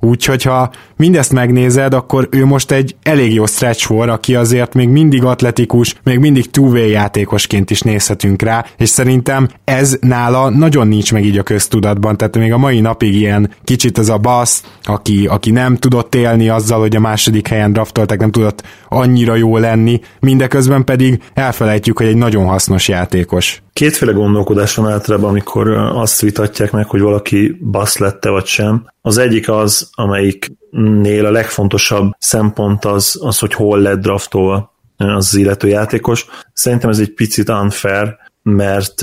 úgyhogy ha mindezt megnézed, akkor ő most egy elég jó stretch for, aki azért még mindig atletikus, még mindig two játékosként is nézhetünk rá, és szerintem ez nála nagyon nincs meg így a köztudatban, tehát még a mai napig ilyen kicsit ez a basz, aki, aki nem tudott élni azzal, hogy a második helyen draftolták, nem tudott annyira jó lenni, mindeközben pedig elfelejtjük, hogy egy nagyon hasznos játékos. Kétféle gondolkodás van általában, amikor azt vitatják meg, hogy valaki basz lette vagy sem. Az egyik az, amelyiknél a legfontosabb szempont az, az hogy hol lett draftolva az illető játékos. Szerintem ez egy picit unfair, mert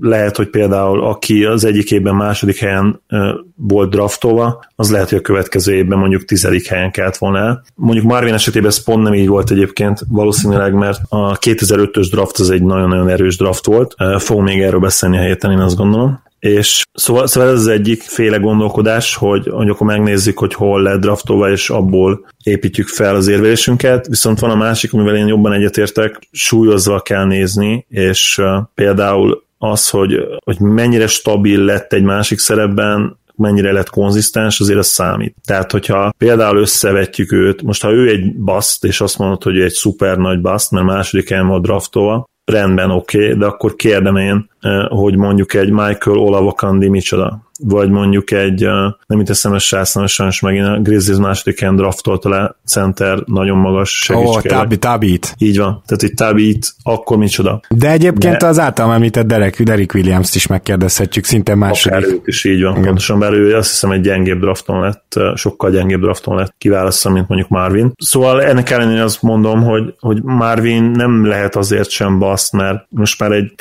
lehet, hogy például aki az egyik évben második helyen volt draftolva, az lehet, hogy a következő évben mondjuk tizedik helyen kellett volna el. Mondjuk Marvin esetében ez pont nem így volt egyébként, valószínűleg, mert a 2005-ös draft az egy nagyon-nagyon erős draft volt. Fogunk még erről beszélni a héten, én azt gondolom. És szóval, szóval ez az egyik féle gondolkodás, hogy, hogy akkor megnézzük, hogy hol lett draftolva, és abból építjük fel az érvelésünket, viszont van a másik, amivel én jobban egyetértek, súlyozva kell nézni, és például az, hogy, hogy mennyire stabil lett egy másik szerepben, mennyire lett konzisztens, azért az számít. Tehát, hogyha például összevetjük őt, most ha ő egy baszt, és azt mondod, hogy ő egy szuper nagy baszt, mert második helyen volt draftolva, rendben oké, okay, de akkor kérdem én, hogy mondjuk egy Michael Olavokandi micsoda vagy mondjuk egy, nem itt eszem a srác, nem sajnos megint a Grizzlies második helyen draftolta le center, nagyon magas segítség. Ó, oh, Tabi, Tabit. Így van, tehát egy Tabit, akkor micsoda. De egyébként De... az általam említett Derek, Derek Williams-t is megkérdezhetjük, szinte második. Akár őt is így van, Igen. pontosan belül, azt hiszem egy gyengébb drafton lett, sokkal gyengébb drafton lett kiválasztva, mint mondjuk Marvin. Szóval ennek ellenére azt mondom, hogy, hogy Marvin nem lehet azért sem baszt, mert most már egy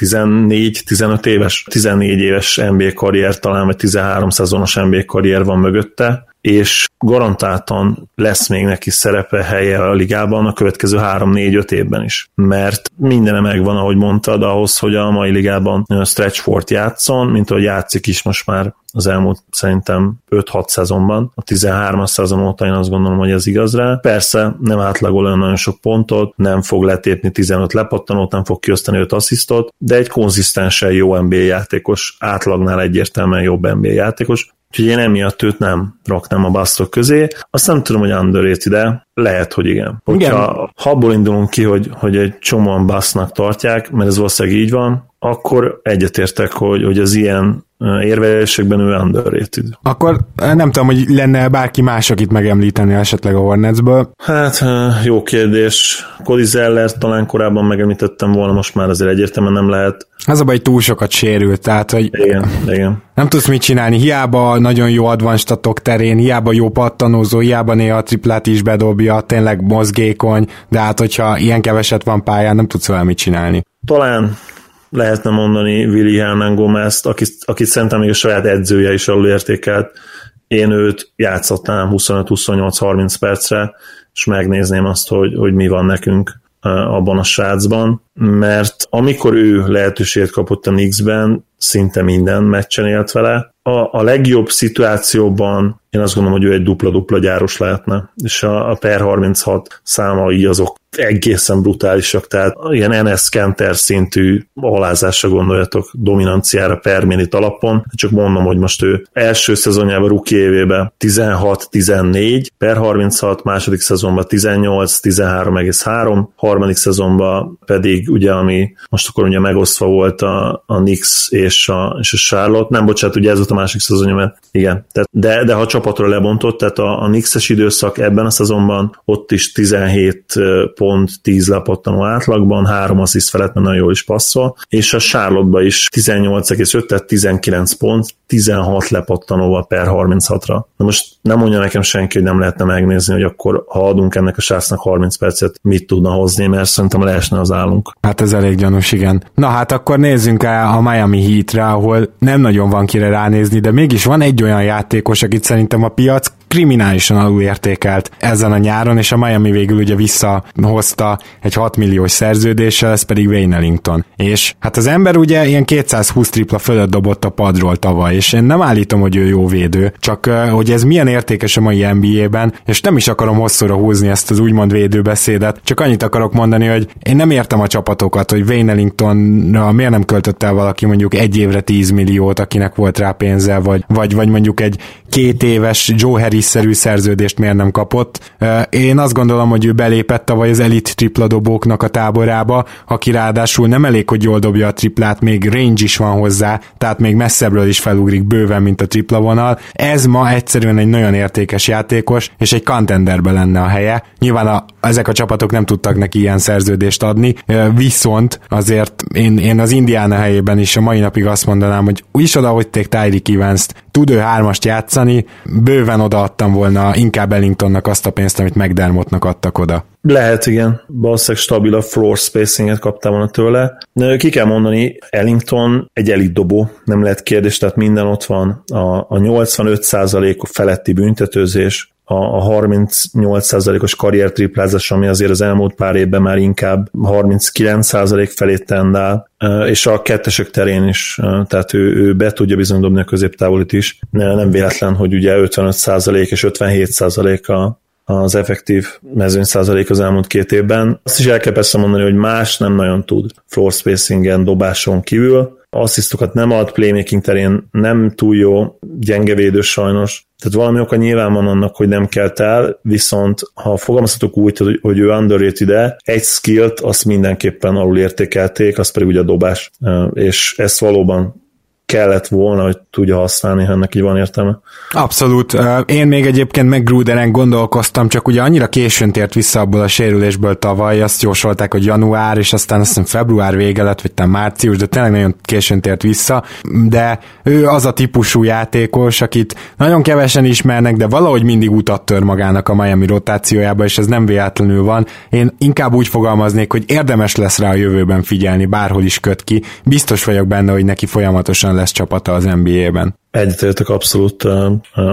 14-15 éves, 14 éves NBA karrier talán, vagy 13 szezonos NBA karrier van mögötte, és garantáltan lesz még neki szerepe, helye a ligában a következő 3-4-5 évben is. Mert mindene megvan, ahogy mondtad, ahhoz, hogy a mai ligában stretch játszon, mint ahogy játszik is most már az elmúlt szerintem 5-6 szezonban. A 13-as szezon óta én azt gondolom, hogy ez igaz rá. Persze nem átlagol olyan nagyon sok pontot, nem fog letépni 15 lepattanót, nem fog kiosztani 5 asszisztot, de egy konzisztensen jó NBA játékos, átlagnál egyértelműen jobb NBA játékos, Úgyhogy én emiatt őt nem raknám a basztok közé. Azt nem tudom, hogy underrated de lehet, hogy igen. Hogyha igen. ha abból indulunk ki, hogy, hogy egy csomóan basznak tartják, mert ez valószínűleg így van, akkor egyetértek, hogy, hogy az ilyen érvelésekben ő underrated. Akkor nem tudom, hogy lenne bárki más, akit megemlíteni esetleg a Hornetsből. Hát jó kérdés. Cody Zeller talán korábban megemlítettem volna, most már azért egyértelműen nem lehet. Az a baj, túl sokat sérült, tehát hogy igen, igen. nem tudsz mit csinálni, hiába nagyon jó advanstatok terén, hiába jó pattanózó, hiába néha a triplát is bedobja, tényleg mozgékony, de hát hogyha ilyen keveset van pályán, nem tudsz vele mit csinálni. Talán lehetne mondani Willi Hernan Gomez-t, akit, akit szerintem még a saját edzője is alulértékelt. Én őt játszottam 25-28-30 percre, és megnézném azt, hogy, hogy mi van nekünk abban a srácban, mert amikor ő lehetőséget kapott a Knicks-ben, szinte minden meccsen élt vele. A, a legjobb szituációban én azt gondolom, hogy ő egy dupla-dupla gyáros lehetne, és a, a per 36 számai azok egészen brutálisak, tehát ilyen NS Kenter szintű alázásra gondoljatok, dominanciára per minit alapon, csak mondom, hogy most ő első szezonjában, rookie évében 16-14, per 36, második szezonban 18, 13,3, harmadik szezonban pedig ugye, ami most akkor ugye megosztva volt a, a Nix és a, és a Charlotte, nem bocsánat, ugye ez volt a másik szezonja, mert igen, tehát, de, de ha a csapatról lebontott, tehát a, a Nix-es időszak ebben a szezonban ott is 17 pont, 10 lepattanó átlagban, 3 assziszt felett, mert nagyon jól is passzol, és a Charlotte-ba is 18,5, tehát 19 pont, 16 lepattanóval per 36-ra. Na most nem mondja nekem senki, hogy nem lehetne megnézni, hogy akkor ha adunk ennek a srácnak 30 percet, mit tudna hozni, mert szerintem leesne az állunk. Hát ez elég gyanús, igen. Na hát akkor nézzünk el a Miami Heatre, ahol nem nagyon van kire ránézni, de mégis van egy olyan játékos, akit szerintem a piac kriminálisan alulértékelt ezen a nyáron, és a Miami végül ugye visszahozta egy 6 milliós szerződéssel, ez pedig Wayne Ellington. És hát az ember ugye ilyen 220 tripla fölött dobott a padról tavaly, és én nem állítom, hogy ő jó védő, csak hogy ez milyen értékes a mai NBA-ben, és nem is akarom hosszúra húzni ezt az úgymond védőbeszédet, csak annyit akarok mondani, hogy én nem értem a csapatokat, hogy Wayne Ellingtonra miért nem költött el valaki mondjuk egy évre 10 milliót, akinek volt rá pénze, vagy, vagy, vagy mondjuk egy két éves Joe Harris szerű szerződést miért nem kapott. Én azt gondolom, hogy ő belépett tavaly az elit tripladobóknak a táborába, aki ráadásul nem elég, hogy jól dobja a triplát, még range is van hozzá, tehát még messzebbről is felugrik bőven, mint a tripla vonal. Ez ma egyszerűen egy nagyon értékes játékos, és egy contenderbe lenne a helye. Nyilván a, ezek a csapatok nem tudtak neki ilyen szerződést adni, viszont azért én, én az Indiana helyében is a mai napig azt mondanám, hogy is oda hogy Tyreek Evans-t, tud ő hármast játszani, bőven odaadtam volna inkább Ellingtonnak azt a pénzt, amit McDermottnak adtak oda. Lehet, igen. Valószínűleg stabil a floor spacinget kaptál volna tőle. De ki kell mondani, Ellington egy elit dobó, nem lehet kérdés, tehát minden ott van. A, a 85% feletti büntetőzés, a, a 38%-os karriertriplázás, ami azért az elmúlt pár évben már inkább 39% felé tendál, és a kettesek terén is, tehát ő, ő be tudja bizony dobni a középtávolit is. Nem véletlen, hogy ugye 55% és 57% a, az effektív mezőny százalék az elmúlt két évben. Azt is el kell persze mondani, hogy más nem nagyon tud floor spacingen, dobáson kívül, asszisztokat nem ad, playmaking terén nem túl jó, gyenge védő sajnos, tehát valami oka nyilván van annak, hogy nem kelt el, viszont ha fogalmazhatok úgy, hogy ő underrated de egy skillt azt mindenképpen alul értékelték, az pedig ugye a dobás, és ezt valóban kellett volna, hogy tudja használni, ha ennek így van értelme. Abszolút. Én még egyébként meg Gruderen gondolkoztam, csak ugye annyira későn tért vissza abból a sérülésből tavaly, azt jósolták, hogy január, és aztán azt hiszem február vége lett, vagy talán március, de tényleg nagyon későn tért vissza, de ő az a típusú játékos, akit nagyon kevesen ismernek, de valahogy mindig utat tör magának a Miami rotációjába, és ez nem véletlenül van. Én inkább úgy fogalmaznék, hogy érdemes lesz rá a jövőben figyelni, bárhol is köt ki. Biztos vagyok benne, hogy neki folyamatosan lesz csapata az NBA-ben. Egyetértek abszolút,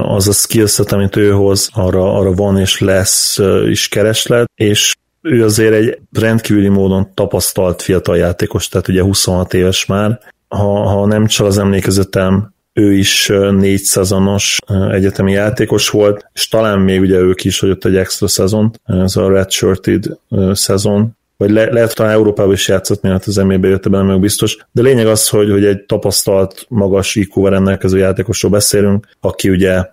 az a skillset, amit ő hoz, arra, arra van és lesz is kereslet, és ő azért egy rendkívüli módon tapasztalt fiatal játékos, tehát ugye 26 éves már. Ha, ha nem csal az emlékezetem, ő is négy szezonos egyetemi játékos volt, és talán még ugye ők is, hogy ott egy extra szezon, ez a redshirted szezon, vagy le, lehet talán Európában is játszott, miatt az NBA-be jött ebben meg biztos, de lényeg az, hogy, hogy egy tapasztalt, magas IQ-val rendelkező játékosról beszélünk, aki ugye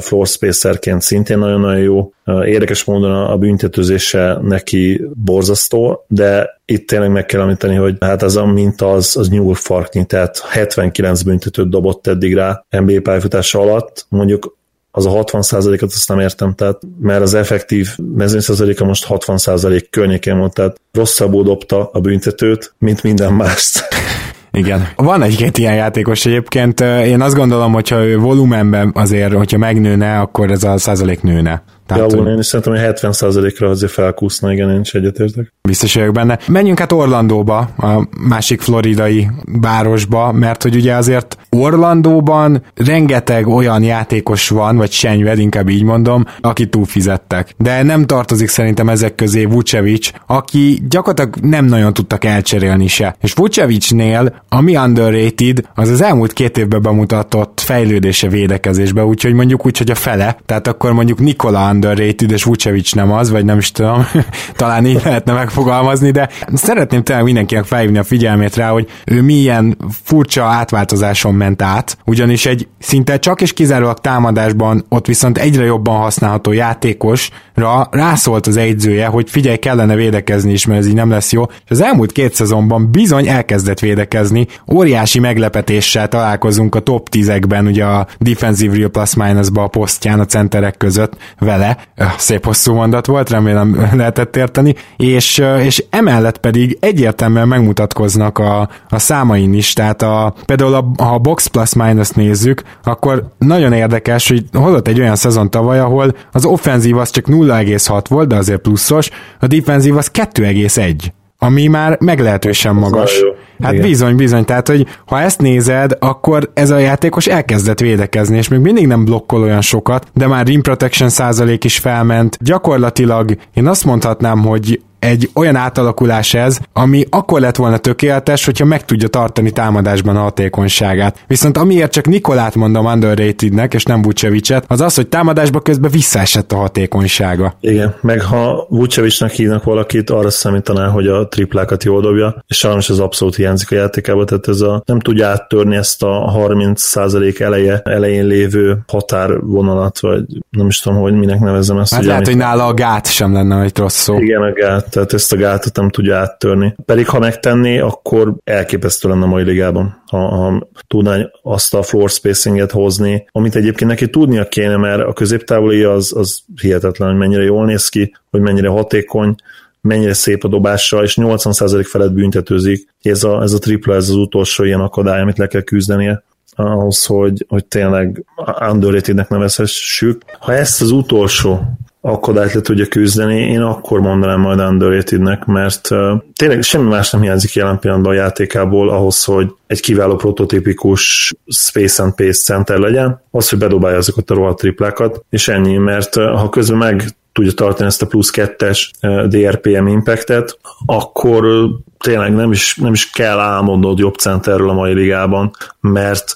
floor spacerként szintén nagyon-nagyon jó. Érdekes módon a büntetőzése neki borzasztó, de itt tényleg meg kell említeni, hogy hát az a minta az, az nyúl farknyi, tehát 79 büntetőt dobott eddig rá NBA pályafutása alatt. Mondjuk az a 60% ot azt nem értem, tehát, mert az effektív mezőnyszázaléka most 60% környékén volt, tehát rosszabbul dobta a büntetőt, mint minden mást. Igen. Van egy-két ilyen játékos egyébként. Én azt gondolom, hogyha ő volumenben azért, hogyha megnőne, akkor ez a százalék nőne. Tehát, Javul, én is szerintem, hogy 70%-ra azért felkúszna, igen, én is egyetértek. Biztos vagyok benne. Menjünk hát Orlandóba, a másik floridai városba, mert hogy ugye azért Orlandóban rengeteg olyan játékos van, vagy senyved, inkább így mondom, aki túlfizettek. De nem tartozik szerintem ezek közé Vucevic, aki gyakorlatilag nem nagyon tudtak elcserélni se. És Vucevicnél, ami underrated, az az elmúlt két évben bemutatott fejlődése védekezésbe, úgyhogy mondjuk úgy, hogy a fele, tehát akkor mondjuk Nikola underrated, és Vucevic nem az, vagy nem is tudom, talán így lehetne megfogalmazni, de szeretném tényleg mindenkinek felhívni a figyelmét rá, hogy ő milyen furcsa átváltozáson ment át, ugyanis egy szinte csak és kizárólag támadásban ott viszont egyre jobban használható játékosra rászólt az egyzője, hogy figyelj, kellene védekezni is, mert ez így nem lesz jó, és az elmúlt két szezonban bizony elkezdett védekezni, óriási meglepetéssel találkozunk a top 10-ekben, ugye a Defensive Real Plus Minus-ba a posztján a centerek között vele, vele, szép hosszú mondat volt, remélem lehetett érteni, és, és emellett pedig egyértelműen megmutatkoznak a, a számain is, tehát a, például a, ha a Box Plus Minus nézzük, akkor nagyon érdekes, hogy hozott egy olyan szezon tavaly, ahol az offenzív az csak 0,6 volt, de azért pluszos, a defenzív az 2,1 ami már meglehetősen magas. Hát Igen. bizony, bizony, tehát, hogy ha ezt nézed, akkor ez a játékos elkezdett védekezni, és még mindig nem blokkol olyan sokat, de már rim protection százalék is felment. Gyakorlatilag én azt mondhatnám, hogy egy olyan átalakulás ez, ami akkor lett volna tökéletes, hogyha meg tudja tartani támadásban a hatékonyságát. Viszont amiért csak Nikolát mondom underratednek, és nem Vucevicet, az az, hogy támadásban közben visszaesett a hatékonysága. Igen, meg ha Vucevicnek hívnak valakit, arra számítaná, hogy a triplákat jól dobja, és sajnos ez abszolút hiányzik a játékába, tehát ez a, nem tudja áttörni ezt a 30% eleje, elején lévő határvonalat, vagy nem is tudom, hogy minek nevezem ezt. Hát lehet, hogy nála a gát sem lenne egy rossz szó. Igen, a gát, tehát ezt a gátat nem tudja áttörni. Pedig ha megtenné, akkor elképesztő lenne a mai ligában, ha, ha tudná azt a floor spacinget hozni, amit egyébként neki tudnia kéne, mert a középtávoli az, az hihetetlen, hogy mennyire jól néz ki, hogy mennyire hatékony, mennyire szép a dobása, és 80% felett büntetőzik. Ez a, ez a tripla, ez az utolsó ilyen akadály, amit le kell küzdenie ahhoz, hogy, hogy tényleg underratednek nevezhessük. Ha ezt az utolsó akadályt le tudja küzdeni, én akkor mondanám majd underratednek, mert tényleg semmi más nem hiányzik jelen pillanatban a játékából ahhoz, hogy egy kiváló prototípikus space and pace center legyen, az, hogy bedobálja azokat a rohadt triplákat, és ennyi, mert ha közben meg tudja tartani ezt a plusz kettes DRPM impactet, akkor tényleg nem is, nem is kell álmodnod jobb centerről a mai ligában, mert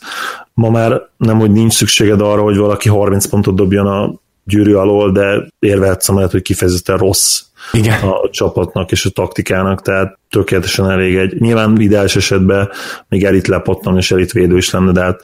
ma már nem, hogy nincs szükséged arra, hogy valaki 30 pontot dobjon a gyűrű alól, de érvehetsz amellett, hogy kifejezetten rossz Igen. a csapatnak és a taktikának, tehát tökéletesen elég egy. Nyilván ideális esetben még elit lepottam és elit védő is lenne, de hát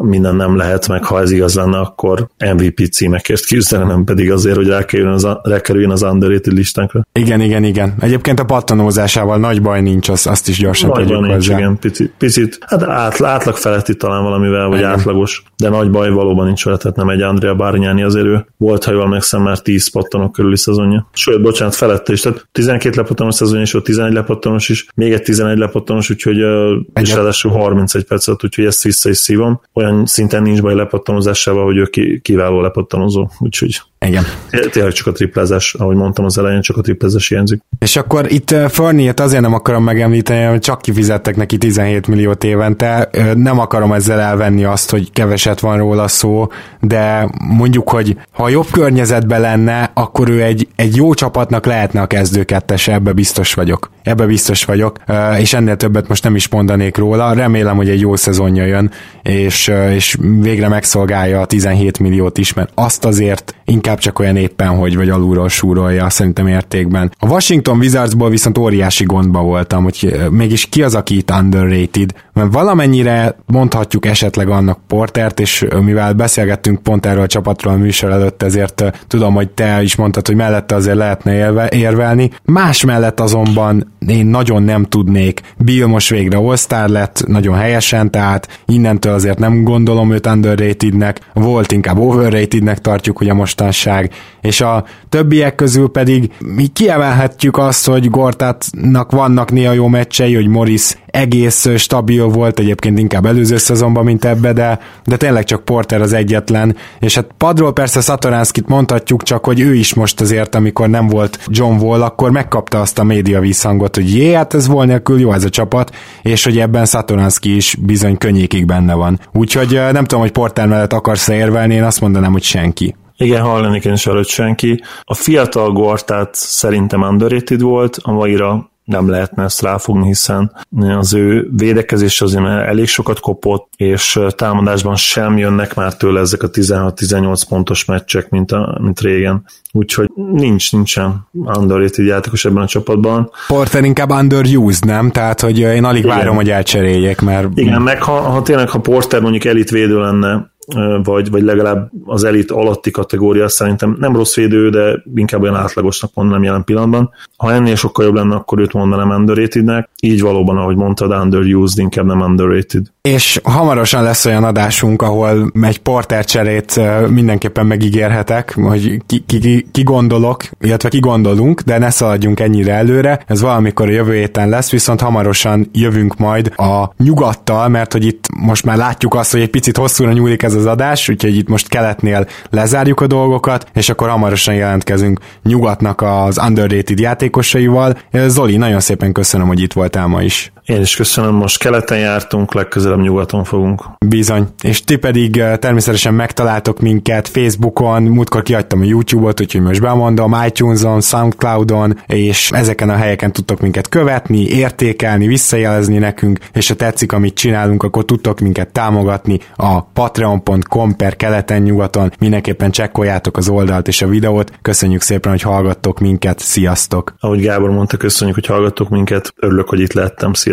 minden nem lehet meg, ha ez igaz lenne, akkor MVP címekért küzdene, nem pedig azért, hogy rákerüljön az, rákerüljön az underrated listánkra. Igen, igen, igen. Egyébként a pattanózásával nagy baj nincs, az, azt is gyorsan nagy tegyük baj nincs, hozzá. igen, picit, picit hát átl, átlag feletti talán valamivel, vagy Igen. átlagos, de nagy baj valóban nincs vele, tehát nem egy Andrea Bárnyáni azért ő volt, ha jól emlékszem, már 10 pattanok körüli szezonja. Sőt, bocsánat, felette is, tehát 12 lepattanos szezonja, és ott 11 lepattanos is, még egy 11 lepattanos, úgyhogy ö, és Egyet- ráadásul 31 percet, úgyhogy ezt vissza is szívom. Olyan szinten nincs baj lepattanozásával, hogy ő ki, kiváló lepattanozó, úgyhogy Igen. té- tényleg csak a triplázás, ahogy mondtam az elején, csak a triplázás hiányzik. És akkor itt Ferniet azért nem akarom megemlíteni, hogy csak kifizettek neki 17 milliót évente. Nem akarom ezzel elvenni azt, hogy keveset van róla szó, de mondjuk, hogy ha jobb környezetben lenne, akkor ő egy, egy jó csapatnak lehetne a kezdőkettes, ebbe biztos vagyok. Ebbe biztos vagyok, és ennél többet most nem is mondanék róla. Remélem, hogy egy jó szezonja jön, és, és végre megszolgálja a 17 milliót is, mert azt azért inkább csak olyan éppen, hogy vagy alulról súrolja szerintem értékben. A Washington Wizardsból viszont óriási gondba voltam, hogy mégis ki az, aki itt underrated, mert valamennyire mondhatjuk esetleg annak Portert, és mivel beszélgettünk pont erről a csapatról a műsor előtt, ezért tudom, hogy te is mondtad, hogy mellette azért lehetne érvelni. Más mellett azonban én nagyon nem tudnék. Bill most végre all lett, nagyon helyesen, tehát innentől azért nem gondolom őt underratednek, volt inkább overratednek tartjuk ugye mostanság, és a többiek közül pedig mi kiemelhetjük azt, hogy Gortatnak vannak néha jó meccsei, hogy Morris egész stabil volt, egyébként inkább előző szezonban, mint ebbe, de, de tényleg csak Porter az egyetlen, és hát padról persze Satoranskit mondhatjuk, csak hogy ő is most azért, amikor nem volt John Wall, akkor megkapta azt a média visszhangot, hogy jé, hát ez volt nélkül jó ez a csapat, és hogy ebben Satoranski is bizony könnyékig benne van. Úgyhogy nem tudom, hogy Porter mellett akarsz érvelni, én azt mondanám, hogy senki. Igen, hallanék én is hogy senki. A fiatal Gortát szerintem underrated volt, a maira nem lehetne ezt ráfogni, hiszen az ő védekezés azért elég sokat kopott, és támadásban sem jönnek már tőle ezek a 16-18 pontos meccsek, mint, a, mint régen. Úgyhogy nincs, nincsen underrated játékos ebben a csapatban. Porter inkább underused, nem? Tehát, hogy én alig Igen. várom, hogy elcseréljék, mert Igen, meg ha, ha tényleg, ha Porter mondjuk elitvédő lenne, vagy, vagy legalább az elit alatti kategória, szerintem nem rossz védő, de inkább olyan átlagosnak mondanám jelen pillanatban. Ha ennél sokkal jobb lenne, akkor őt mondanám underratednek. Így valóban, ahogy mondtad, underused, inkább nem underrated. És hamarosan lesz olyan adásunk, ahol egy porter cserét mindenképpen megígérhetek, hogy ki, ki, ki gondolok, illetve ki gondolunk, de ne szaladjunk ennyire előre. Ez valamikor a jövő héten lesz, viszont hamarosan jövünk majd a nyugattal, mert hogy itt most már látjuk azt, hogy egy picit hosszúra nyúlik ez az adás, úgyhogy itt most keletnél lezárjuk a dolgokat, és akkor hamarosan jelentkezünk nyugatnak az underrated játékosaival. Zoli, nagyon szépen köszönöm, hogy itt voltál ma is. Én is köszönöm, most keleten jártunk, legközelebb nyugaton fogunk. Bizony. És ti pedig eh, természetesen megtaláltok minket Facebookon, múltkor kiadtam a YouTube-ot, úgyhogy most bemondom, iTunes-on, Soundcloud-on, és ezeken a helyeken tudtok minket követni, értékelni, visszajelezni nekünk, és ha tetszik, amit csinálunk, akkor tudtok minket támogatni a patreon.com per keleten-nyugaton. Mindenképpen csekkoljátok az oldalt és a videót. Köszönjük szépen, hogy hallgattok minket. Sziasztok! Ahogy Gábor mondta, köszönjük, hogy hallgattok minket. Örülök, hogy itt lettem. Sziasztok!